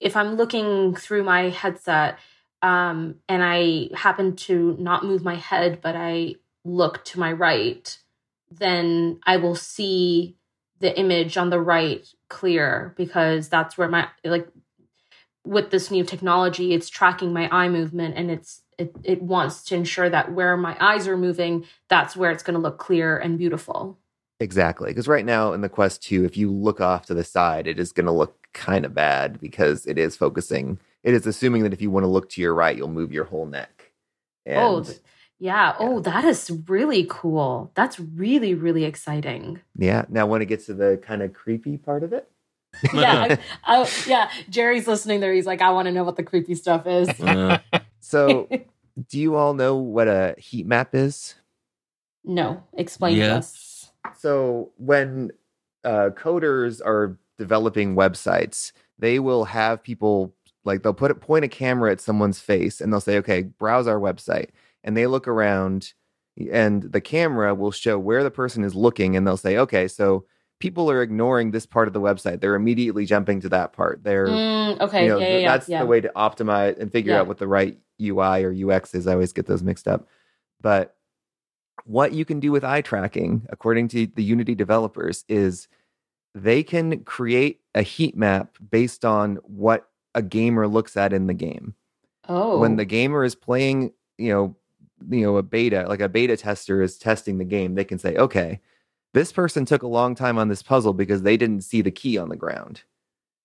Speaker 1: if I'm looking through my headset um, and I happen to not move my head, but I look to my right, then I will see the image on the right clear because that's where my like with this new technology it's tracking my eye movement and it's it, it wants to ensure that where my eyes are moving that's where it's going to look clear and beautiful.
Speaker 3: Exactly because right now in the quest 2 if you look off to the side it is going to look kind of bad because it is focusing it is assuming that if you want to look to your right you'll move your whole neck.
Speaker 1: Oh, and oh yeah. Oh, that is really cool. That's really, really exciting.
Speaker 3: Yeah. Now, when it gets to the kind of creepy part of it.
Speaker 1: yeah. I, I, yeah. Jerry's listening there. He's like, I want to know what the creepy stuff is. Uh.
Speaker 3: so, do you all know what a heat map is?
Speaker 1: No. Explain yes. to us.
Speaker 3: So, when uh, coders are developing websites, they will have people like they'll put a, point a camera at someone's face and they'll say, okay, browse our website and they look around and the camera will show where the person is looking and they'll say okay so people are ignoring this part of the website. They're immediately jumping to that part. They're
Speaker 1: mm, okay. you know, yeah,
Speaker 3: yeah, that's
Speaker 1: yeah.
Speaker 3: the way to optimize and figure out what the right ui or ux is. I always get those mixed up. But what you can do with eye tracking according to the unity developers is they can create a heat map based on what a gamer looks at in the game.
Speaker 1: Oh.
Speaker 3: When the gamer is playing, you know, you know, a beta, like a beta tester is testing the game, they can say, okay, this person took a long time on this puzzle because they didn't see the key on the ground.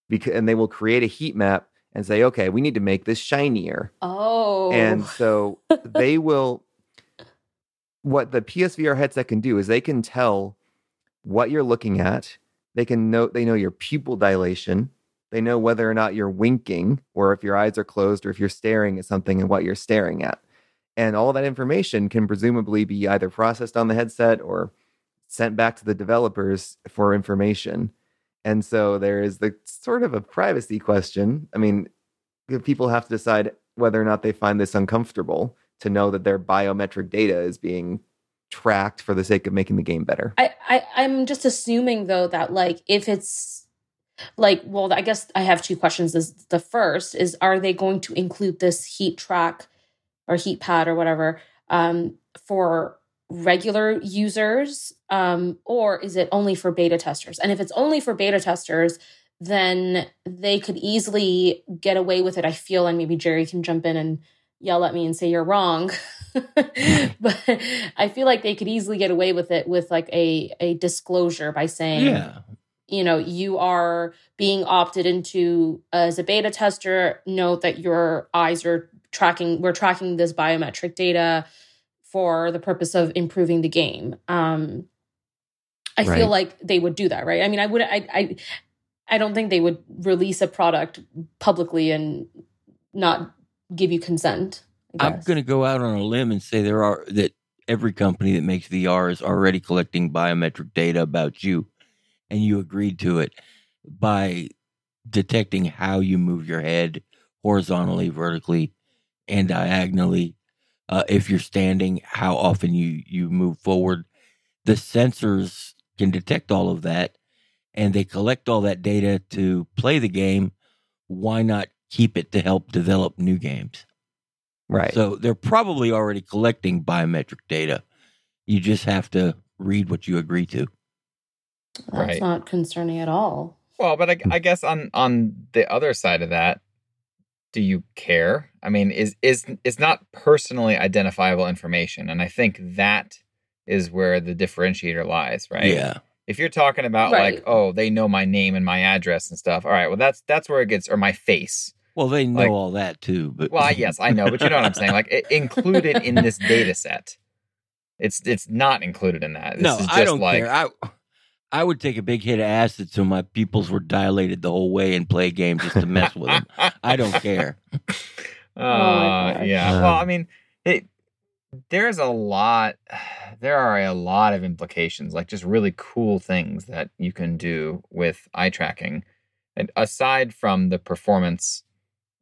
Speaker 3: Because and they will create a heat map and say, okay, we need to make this shinier.
Speaker 1: Oh.
Speaker 3: And so they will what the PSVR headset can do is they can tell what you're looking at. They can know they know your pupil dilation. They know whether or not you're winking or if your eyes are closed or if you're staring at something and what you're staring at. And all that information can presumably be either processed on the headset or sent back to the developers for information. And so there is the sort of a privacy question. I mean, people have to decide whether or not they find this uncomfortable to know that their biometric data is being tracked for the sake of making the game better.
Speaker 1: I, I I'm just assuming though that like if it's like well I guess I have two questions. Is the first is are they going to include this heat track or heat pad or whatever um, for regular users um, or is it only for beta testers? And if it's only for beta testers, then they could easily get away with it. I feel, and maybe Jerry can jump in and yell at me and say you're wrong. but I feel like they could easily get away with it with like a a disclosure by saying,
Speaker 2: Yeah.
Speaker 1: you know, you are being opted into as a beta tester. Note that your eyes are tracking. We're tracking this biometric data for the purpose of improving the game. Um, I
Speaker 3: Right.
Speaker 1: feel like they would do that, right? I mean, I would, I, I, I don't think they would release a product publicly and not give you consent.
Speaker 2: I'm going to go out on a limb and say there are that every company that makes VR is already collecting biometric data about you, and you agreed to it by detecting how you move your head horizontally, vertically, and diagonally. Uh, if you're standing, how often you you move forward. The sensors can detect all of that, and they collect all that data to play the game. Why not keep it to help develop new games?
Speaker 3: Right.
Speaker 2: So they're probably already collecting biometric data. You just have to read what you agree to.
Speaker 1: That's
Speaker 4: Right.
Speaker 1: not concerning at all.
Speaker 4: Well, but I, I guess on on the other side of that, do you care? I mean, is is it's not personally identifiable information, and I think that is where the differentiator lies, right?
Speaker 2: Yeah.
Speaker 4: If you're talking about
Speaker 1: Right.
Speaker 4: like, oh, they know my name and my address and stuff. All right, well, that's that's where it gets, or my face.
Speaker 2: Well, they know
Speaker 4: Like-
Speaker 2: all that too, but
Speaker 4: Well, yes, I know, but you know what I'm saying. Like, it, included in this data set, it's it's not included in that. This
Speaker 2: no,
Speaker 4: is just
Speaker 2: I don't
Speaker 4: like,
Speaker 2: care. I I would take a big hit of acid so my pupils were dilated the whole way and play a game just to mess with them. I don't care.
Speaker 4: Uh,
Speaker 1: gosh.
Speaker 4: yeah.
Speaker 3: Um,
Speaker 4: well, I mean, it, there's a lot. There are a lot of implications, like just really cool things that you can do with eye tracking, and aside from the performance,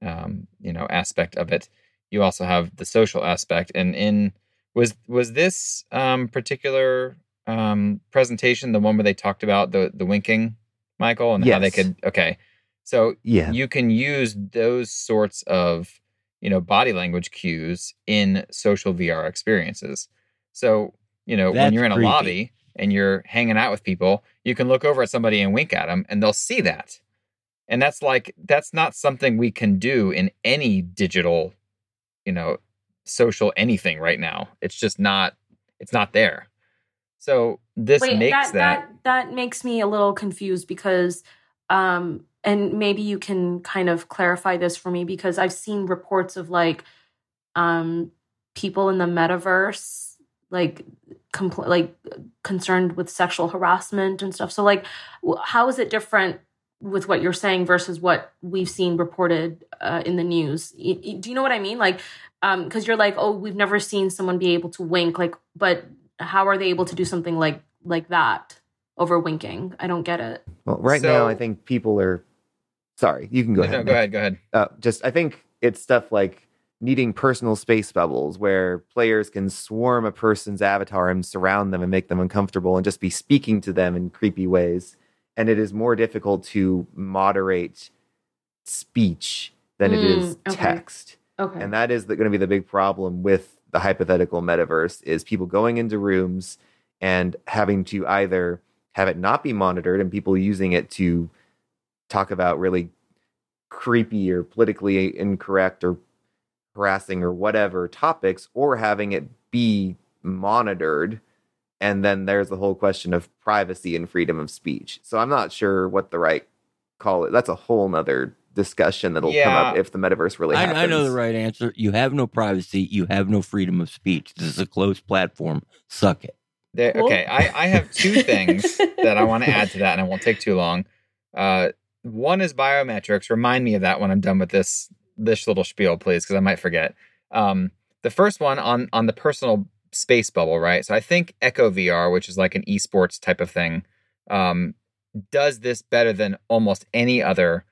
Speaker 4: um, you know, aspect of it, you also have the social aspect. And in was was this um, particular um, presentation the one where they talked about the the winking, Michael, and how they could okay. So
Speaker 3: yeah.
Speaker 4: you can use those sorts of you know body language cues in social VR experiences. So you know when you're in a
Speaker 2: creepy.
Speaker 4: lobby and you're hanging out with people, you can look over at somebody and wink at them, and they'll see that. And that's like that's not something we can do in any digital, you know, social anything right now. It's just not. It's not there. So this
Speaker 1: Wait,
Speaker 4: makes
Speaker 1: that,
Speaker 4: that,
Speaker 1: that that makes me a little confused because um and maybe you can kind of clarify this for me because I've seen reports of like um people in the metaverse like compl- like concerned with sexual harassment and stuff. So like how is it different with what you're saying versus what we've seen reported uh, in the news? Do you know what I mean? Like um cuz you're like, "Oh, we've never seen someone be able to wink." Like but how are they able to do something like like that over winking? I don't get it.
Speaker 3: Well, right now, I think people are. Sorry, you can go
Speaker 4: No,
Speaker 3: ahead.
Speaker 4: go ahead. Go ahead.
Speaker 3: Uh, just, I think it's stuff like needing personal space bubbles where players can swarm a person's avatar and surround them and make them uncomfortable and just be speaking to them in creepy ways. And it is more difficult to moderate speech than it is
Speaker 1: Mm, okay.
Speaker 3: text.
Speaker 1: Okay.
Speaker 3: And that is going to be the big problem with the hypothetical metaverse is people going into rooms and having to either have it not be monitored and people using it to talk about really creepy or politically incorrect or harassing or whatever topics, or having it be monitored. And then there's the whole question of privacy and freedom of speech. So I'm not sure what the right call it. That's a whole nother discussion that'll come up if the metaverse really happens.
Speaker 2: I, I know the right answer. You have no privacy. You have no freedom of speech. This is a closed platform. Suck it.
Speaker 4: There,
Speaker 1: Cool.
Speaker 4: okay, I, I have two things that I want to add to that, and it won't take too long. Uh, one is biometrics. Remind me of that when I'm done with this this little spiel, please, because I might forget. Um, the first one on on the personal space bubble, right? So I think Echo VR, which is like an esports type of thing, um, does this better than almost any other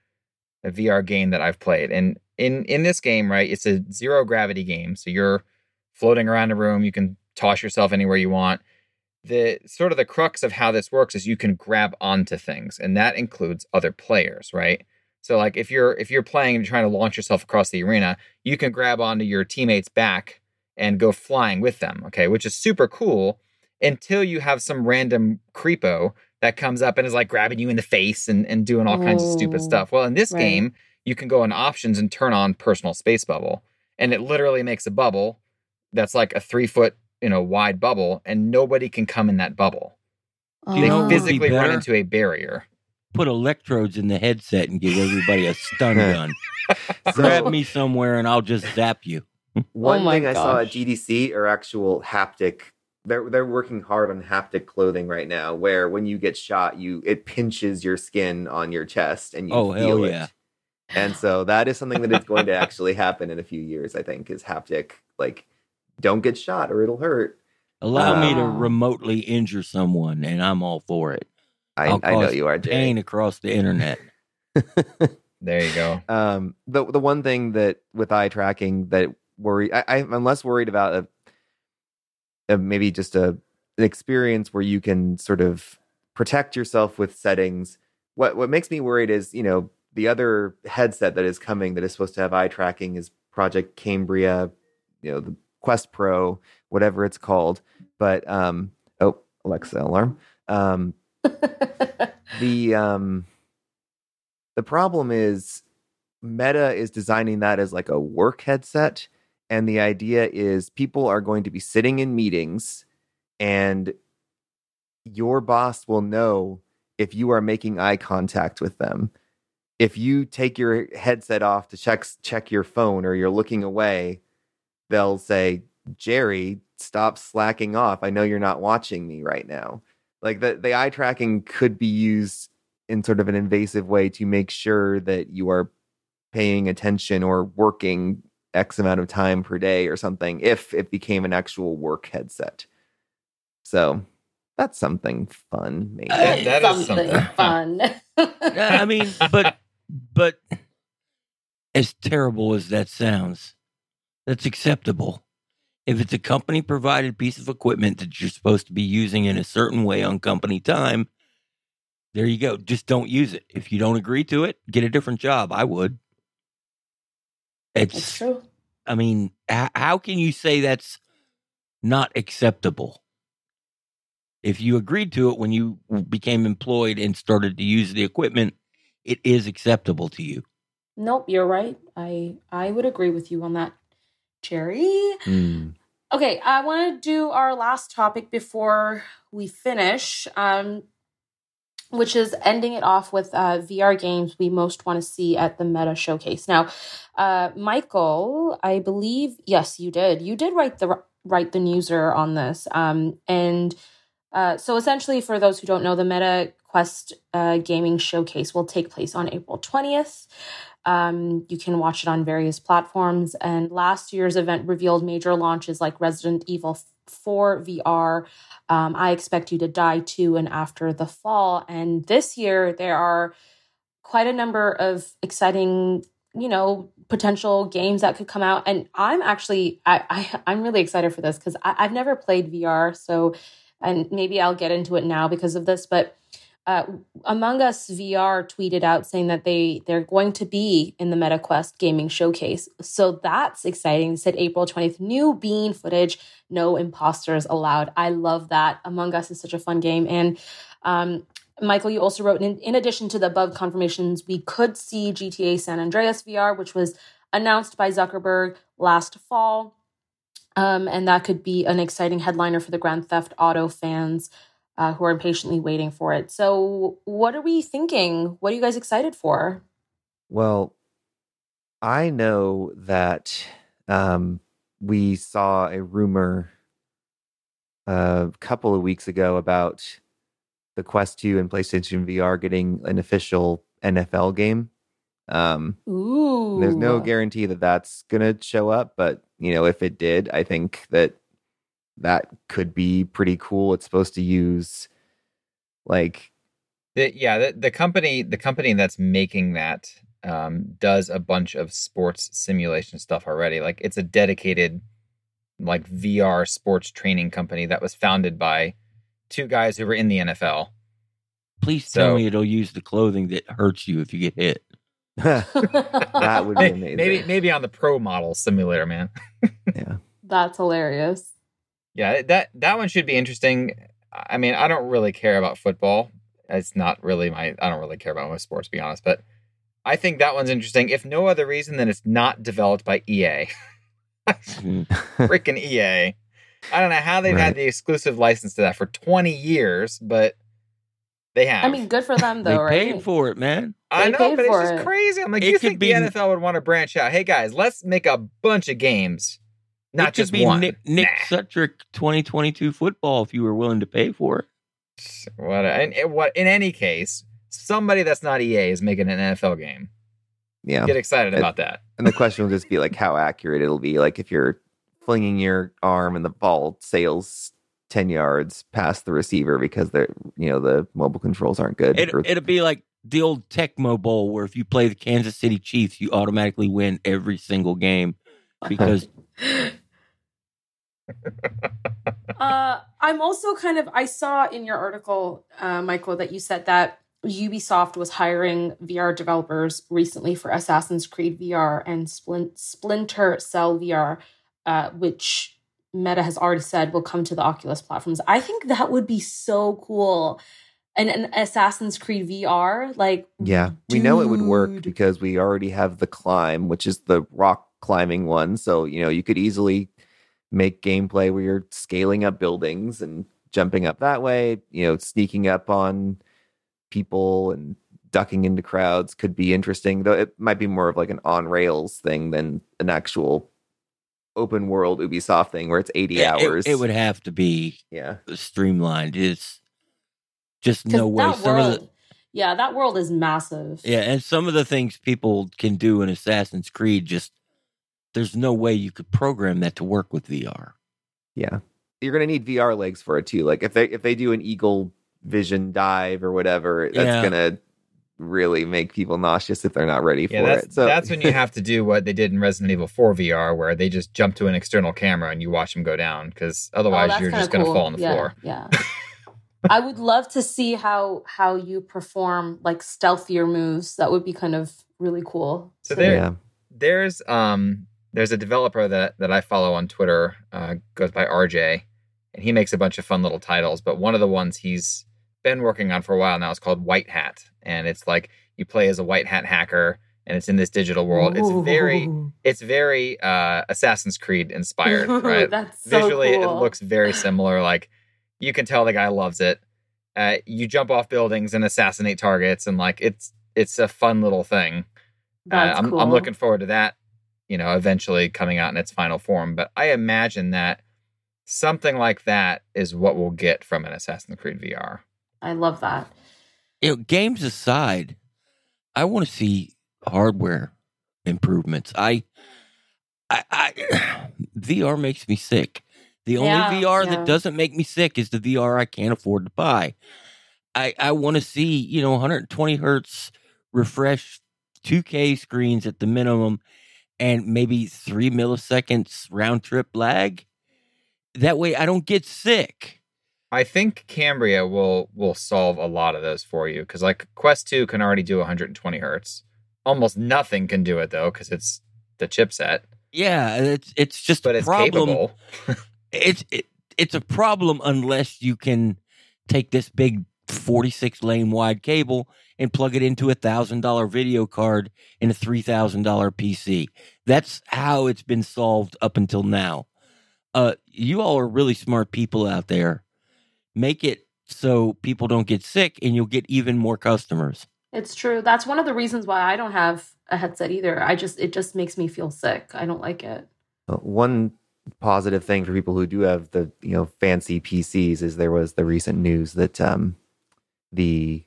Speaker 4: VR game that I've played. And in in this game, right, it's a zero gravity game, so you're floating around a room. You can toss yourself anywhere you want the sort of the crux of how this works is you can grab onto things and that includes other players right so like if you're if you're playing and trying to launch yourself across the arena you can grab onto your teammates back and go flying with them okay which is super cool until you have some random creepo that comes up and is like grabbing you in the face and, and doing all kinds of stupid
Speaker 1: Oh,
Speaker 4: stuff well in this
Speaker 1: right.
Speaker 4: game you can go in options and turn on personal space bubble and it literally makes a bubble that's like a three foot you know wide bubble and nobody can come in that bubble
Speaker 2: oh. Do
Speaker 4: they
Speaker 2: know what would be
Speaker 4: physically run into a barrier
Speaker 2: Put electrodes in the headset and give everybody a stun gun. Grab me somewhere and I'll just zap you.
Speaker 3: One
Speaker 1: Oh my
Speaker 3: thing I saw at. GDC are actual haptic. They're they're working hard on haptic clothing right now, where when you get shot, you it pinches your skin on your chest and you
Speaker 2: Oh,
Speaker 3: feel
Speaker 2: hell
Speaker 3: it.
Speaker 2: yeah.
Speaker 3: And so that is something that is going to actually happen in a few years. I think is haptic. Like, don't get shot or it'll hurt.
Speaker 2: Allow me to remotely injure someone and I'm all for it.
Speaker 3: I,
Speaker 2: I'll
Speaker 3: I know
Speaker 2: cause
Speaker 3: you are, Jay.
Speaker 2: Pain across the internet.
Speaker 4: there you go
Speaker 3: Um, the the one thing that with eye tracking that worry, I, I'm less worried about a, maybe just a an experience where you can sort of protect yourself with settings. What what makes me worried is you know the other headset that is coming that is supposed to have eye tracking is Project Cambria, you know the Quest Pro, whatever it's called. But um, oh Alexa alarm. Um, the um the problem is meta is designing that as like a work headset and the idea is people are going to be sitting in meetings and your boss will know if you are making eye contact with them. If you take your headset off to check check your phone or you're looking away they'll say jerry stop slacking off. I know you're not watching me right now. Like the, the eye tracking could be used in sort of an invasive way to make sure that you are paying attention or working x amount of time per day or something if it became an actual work headset so that's something fun maybe
Speaker 4: That- that is something.
Speaker 1: fun.
Speaker 2: I mean, but but as terrible as that sounds, that's acceptable. If it's a company provided piece of equipment that you're supposed to be using in a certain way on company time, there you go. Just don't use it. If you don't agree to it, get a different job. I would.
Speaker 1: It's
Speaker 2: It's
Speaker 1: true.
Speaker 2: I mean, h- how can you say that's not acceptable? If you agreed to it when you became employed and started to use the equipment, it is acceptable to you.
Speaker 1: Nope, you're right. I I would agree with you on that, Jerry.
Speaker 3: Hmm.
Speaker 1: Okay, I want to do our last topic before we finish, um, which is ending it off with uh, VR games we most want to see at the Meta Showcase. Now, uh, Michael, I believe yes, you did. You did write the write the newser on this, um, and uh, so essentially, for those who don't know, the Meta Quest uh, Gaming Showcase will take place on April twentieth. Um, you can watch it on various platforms. And last year's event revealed major launches like Resident Evil 4 VR, um, I Expect You to Die 2, and After the Fall. And this year, there are quite a number of exciting, you know, potential games that could come out. And I'm actually, I, I I'm really excited for this because I've never played VR. So, and maybe I'll get into it now because of this, but uh, Among Us VR tweeted out saying that they they're going to be in the MetaQuest gaming showcase. So that's exciting. They said April 20th, new bean footage, no imposters allowed. I love that. Among Us is such a fun game. And um, Michael, you also wrote in, in addition to the above confirmations, we could see GTA San Andreas VR, which was announced by Zuckerberg last fall. Um, and that could be an exciting headliner for the Grand Theft Auto fans uh, who are impatiently waiting for it. So, what are we thinking? What are you guys excited for?
Speaker 3: Well, I know that um, we saw a rumor a couple of weeks ago about the Quest 2 and PlayStation VR getting an official NFL game. Um,
Speaker 1: Ooh.
Speaker 3: there's no guarantee that that's going to show up, but you know, if it did, I think that that could be pretty cool. It's supposed to use like
Speaker 4: The, yeah, the, the company the company that's making that um, does a bunch of sports simulation stuff already. Like it's a dedicated like VR sports training company that was founded by two guys who were in the NFL.
Speaker 2: Please tell me it'll use the clothing that hurts you if you get hit.
Speaker 3: that would be amazing.
Speaker 4: Maybe maybe on the pro model simulator, man.
Speaker 3: yeah.
Speaker 1: That's hilarious.
Speaker 4: Yeah, that that one should be interesting. I mean, I don't really care about football. It's not really my. I don't really care about most sports, to be honest. But I think that one's interesting. If no other reason than it's not developed by EA.
Speaker 2: Mm.
Speaker 4: Freaking EA. I don't know how they've
Speaker 3: Right.
Speaker 4: had the exclusive license to that for 20 years, but they have.
Speaker 1: I mean, good for them, though,
Speaker 2: They
Speaker 1: though, right?
Speaker 2: paid for it, man.
Speaker 4: I
Speaker 1: they
Speaker 4: know, but it's just
Speaker 1: it.
Speaker 4: crazy. I'm like,
Speaker 2: It
Speaker 4: you think
Speaker 2: be-
Speaker 4: the NFL would want to branch out? Hey guys, let's make a bunch of games, not
Speaker 2: it could
Speaker 4: just
Speaker 2: be
Speaker 4: one.
Speaker 2: Nick, Nick
Speaker 4: Nah.
Speaker 2: Sutrich 2022 football if you were willing to pay for it.
Speaker 4: What? And, and what? In any case, somebody that's not EA is making an NFL game.
Speaker 3: Yeah.
Speaker 4: Get excited
Speaker 3: It-
Speaker 4: about that.
Speaker 3: And the question will just be like how accurate it'll be. Like if you're flinging your arm and the ball sails ten yards past the receiver because the you know the mobile controls aren't good.
Speaker 2: It,
Speaker 3: or-
Speaker 2: it'll be like the old Tecmo Bowl where if you play the Kansas City Chiefs, you automatically win every single game because
Speaker 1: uh, I'm also kind of. I saw in your article, uh, Michael, that you said that Ubisoft was hiring VR developers recently for Assassin's Creed VR and Splin- Splinter Cell VR, uh, which Meta has already said will come to the Oculus platforms. I think that would be so cool. And an Assassin's Creed VR, like
Speaker 3: yeah, we know it would work because we already have the climb, which is the rock climbing one. So you know you could easily make gameplay where you're scaling up buildings and jumping up that way. You know, sneaking up on people and ducking into crowds could be interesting. Though it might be more of like an on rails thing than an actual open world Ubisoft thing where it's 80
Speaker 2: it, it-
Speaker 3: hours.
Speaker 2: it would have to be
Speaker 3: yeah.
Speaker 2: streamlined. It's just no way. Some
Speaker 1: world,
Speaker 2: of the
Speaker 1: yeah, that world is massive.
Speaker 2: yeah, and some of the things people can do in Assassin's Creed just there's no way you could program that to work with VR.
Speaker 3: Yeah. You're gonna need VR legs for it too. Like if they if they do an eagle vision dive or whatever, that's
Speaker 2: Yeah.
Speaker 3: gonna really make people nauseous if they're not ready for
Speaker 4: Yeah, that's
Speaker 3: it. So
Speaker 4: that's when you have to do what they did in Resident Evil 4 VR, where they just jump to an external camera and you watch them go down, because
Speaker 1: Oh,
Speaker 4: otherwise
Speaker 1: that's
Speaker 4: you're
Speaker 1: kinda
Speaker 4: just going to fall on the
Speaker 1: yeah,
Speaker 4: floor.
Speaker 1: Yeah. I would love to see how how you perform like stealthier moves. That would be kind of really cool.
Speaker 4: So
Speaker 1: to-
Speaker 4: there-
Speaker 3: yeah.
Speaker 4: There's um there's a developer that that I follow on Twitter, uh, goes by RJ, and he makes a bunch of fun little titles. But one of the ones he's been working on for a while now is called White Hat, and it's like you play as a white hat hacker, and it's in this digital world. It's very it's very uh, Assassin's Creed inspired, right?
Speaker 1: That's so
Speaker 4: Visually,
Speaker 1: cool.
Speaker 4: it looks very similar. Like you can tell the guy loves it. Uh, you jump off buildings and assassinate targets, and like it's it's a fun little thing. Uh,
Speaker 1: That's
Speaker 4: I'm
Speaker 1: cool.
Speaker 4: I'm looking forward to that. You know, eventually coming out in its final form. But I imagine that something like that is what we'll get from an Assassin's Creed VR.
Speaker 1: I love that.
Speaker 2: You know, games aside, I want to see hardware improvements. I, I, I VR makes me sick. The only
Speaker 1: Yeah,
Speaker 2: VR
Speaker 1: yeah.
Speaker 2: that doesn't make me sick is the VR I can't afford to buy. I, I want to see, you know, 120 hertz refresh 2K screens at the minimum and maybe three milliseconds round trip lag. That way I don't get sick.
Speaker 4: I think Cambria will will solve a lot of those for you because like Quest Two can already do 120 hertz. Almost nothing can do it though because it's the chipset,
Speaker 2: Yeah, it's it's just
Speaker 4: but
Speaker 2: a
Speaker 4: it's
Speaker 2: problem.
Speaker 4: capable.
Speaker 2: it's it, it's a problem unless you can take this big 46 lane wide cable and plug it into a thousand dollar video card and a three thousand dollar PC. That's how it's been solved up until now. Uh, you all are really smart people out there. Make it so people don't get sick, and you'll get even more customers.
Speaker 1: It's true. That's one of the reasons why I don't have a headset either. I just it just makes me feel sick. I don't like it.
Speaker 3: Uh, One positive thing for people who do have the you know fancy PCs is there was the recent news that um the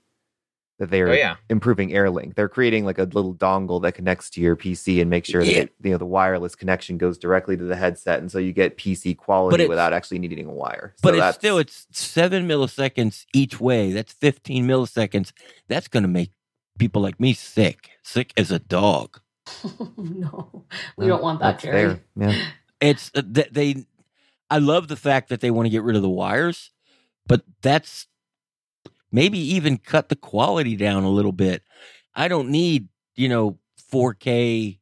Speaker 3: that they're
Speaker 4: Oh yeah.
Speaker 3: improving AirLink. They're creating like a little dongle that connects to your PC and make sure that
Speaker 2: Yeah.
Speaker 3: it, you know the wireless connection goes directly to the headset, and so you get PC quality without actually needing a wire.
Speaker 2: But
Speaker 3: so
Speaker 2: it's
Speaker 3: that's,
Speaker 2: still it's seven milliseconds each way. That's 15 milliseconds. That's going to make people like me sick, sick as a dog.
Speaker 1: no, we
Speaker 3: well,
Speaker 1: don't want that,
Speaker 3: that's
Speaker 1: Jerry.
Speaker 3: fair. Yeah.
Speaker 2: It's uh, they. I love the fact that they want to get rid of the wires, but that's maybe even cut the quality down a little bit. I don't need you know 4K,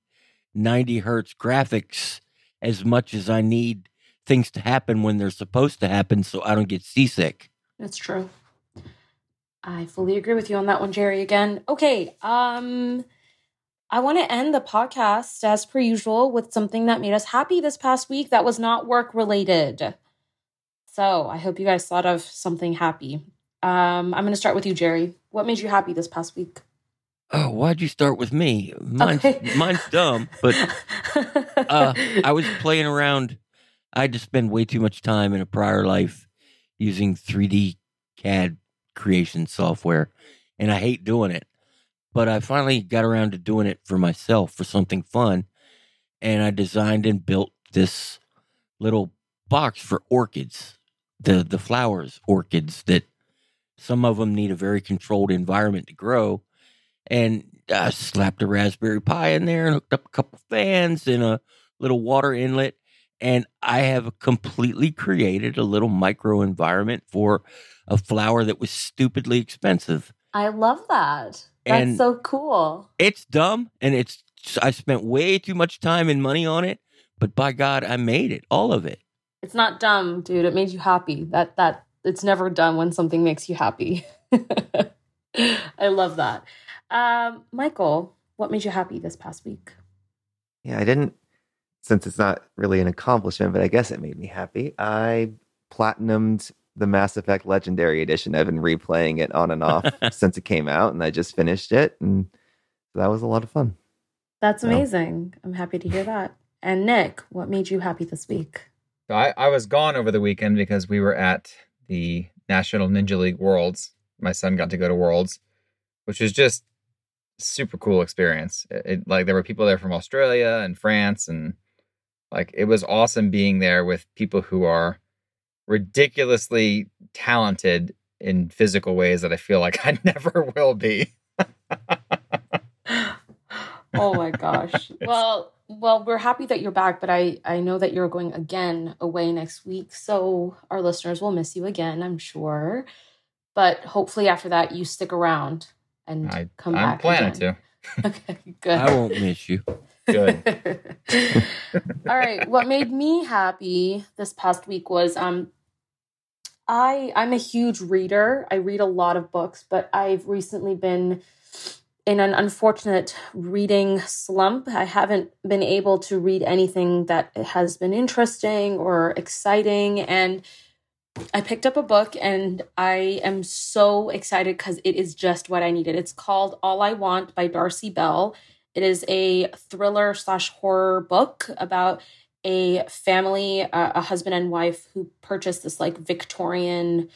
Speaker 2: 90 hertz graphics as much as I need things to happen when they're supposed to happen, so I don't get seasick.
Speaker 1: That's true. I fully agree with you on that one, Jerry. Again, okay. Um, I want to end the podcast as per usual with something that made us happy this past week that was not work related. So I hope you guys thought of something happy. Um, I'm going to start with you, Jerry. What made you happy this past week?
Speaker 2: Oh, why'd you start with me? Mine's,
Speaker 1: Okay.
Speaker 2: mine's dumb, but uh, I was playing around. I had to spend way too much time in a prior life using 3D CAD creation software, and I hate doing it. But I finally got around to doing it for myself for something fun, and I designed and built this little box for orchids, the the flowers orchids that some of them need a very controlled environment to grow, and I slapped a Raspberry Pi in there and hooked up a couple fans and a little water inlet and I have completely created a little micro environment for a flower that was stupidly expensive.
Speaker 1: I love that. That's
Speaker 2: And-
Speaker 1: so cool.
Speaker 2: It's dumb and it's I spent way too much time and money on it, but by God, I made it, all of it.
Speaker 1: It's not dumb, dude. It made you happy. That that it's never done when something makes you happy. I love that. Um, Michael, what made you happy this past week?
Speaker 3: Yeah, I didn't, since it's not really an accomplishment, but I guess it made me happy. I platinumed the Mass Effect Legendary Edition. I've been replaying it on and off since it came out, and I just finished it, and that was a lot of fun.
Speaker 1: That's
Speaker 3: Yeah.
Speaker 1: amazing. I'm happy to hear that. And Nick, what made you happy this week?
Speaker 4: So I, I was gone over the weekend because we were at the National Ninja League Worlds. My son got to go to Worlds, which was just super cool experience. It, it- like there were people there from Australia and France, and like it was awesome being there with people who are ridiculously talented in physical ways that I feel like I never will be.
Speaker 1: oh my gosh. well, well, we're happy that you're back, but I I know that you're going again away next week, so our listeners will miss you again, I'm sure. But hopefully after that you stick around and
Speaker 4: I,
Speaker 1: come
Speaker 4: I'm
Speaker 1: back.
Speaker 4: planning
Speaker 1: again.
Speaker 4: to.
Speaker 1: Okay, good.
Speaker 2: I won't miss you.
Speaker 4: Good.
Speaker 1: All right. What made me happy this past week was um I I'm a huge reader. I read a lot of books, but I've recently been in an unfortunate reading slump. I haven't been able to read anything that has been interesting or exciting and I picked up a book and I am so excited because it is just what I needed. It's called All I Want by Darcey Bell. It is a thriller slash horror book about a family, uh, a husband and wife who purchased this like Victorian,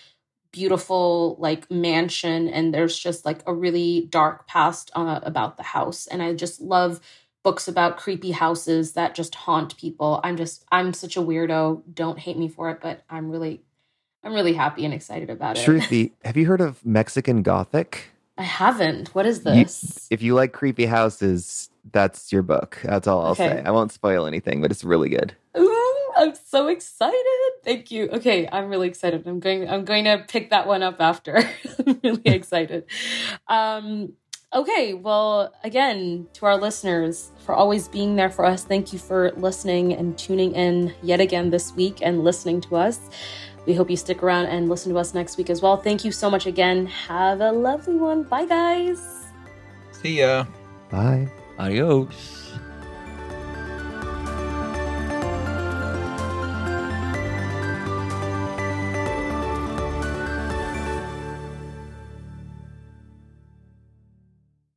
Speaker 1: beautiful like mansion, and there's just like a really dark past uh, about the house. And I just love books about creepy houses that just haunt people. I'm just I'm such a weirdo. Don't hate me for it, but I'm really I'm really happy and excited about it.
Speaker 3: Shruti, have you heard of Mexican Gothic?
Speaker 1: I haven't. What is
Speaker 3: You-
Speaker 1: this?
Speaker 3: If you like creepy houses, that's your book. That's all I'll
Speaker 1: Okay.
Speaker 3: say. I won't spoil anything, but it's really good.
Speaker 1: Ooh, I'm so excited. Thank you. Okay, I'm really excited. I'm going I'm going to pick that one up after. I'm really excited. Um Okay, well, again, to our listeners, for always being there for us, thank you for listening and tuning in yet again this week and listening to us. We hope you stick around and listen to us next week as well. Thank you so much again. Have a lovely one. Bye, guys.
Speaker 4: See ya.
Speaker 3: Bye.
Speaker 2: Adios.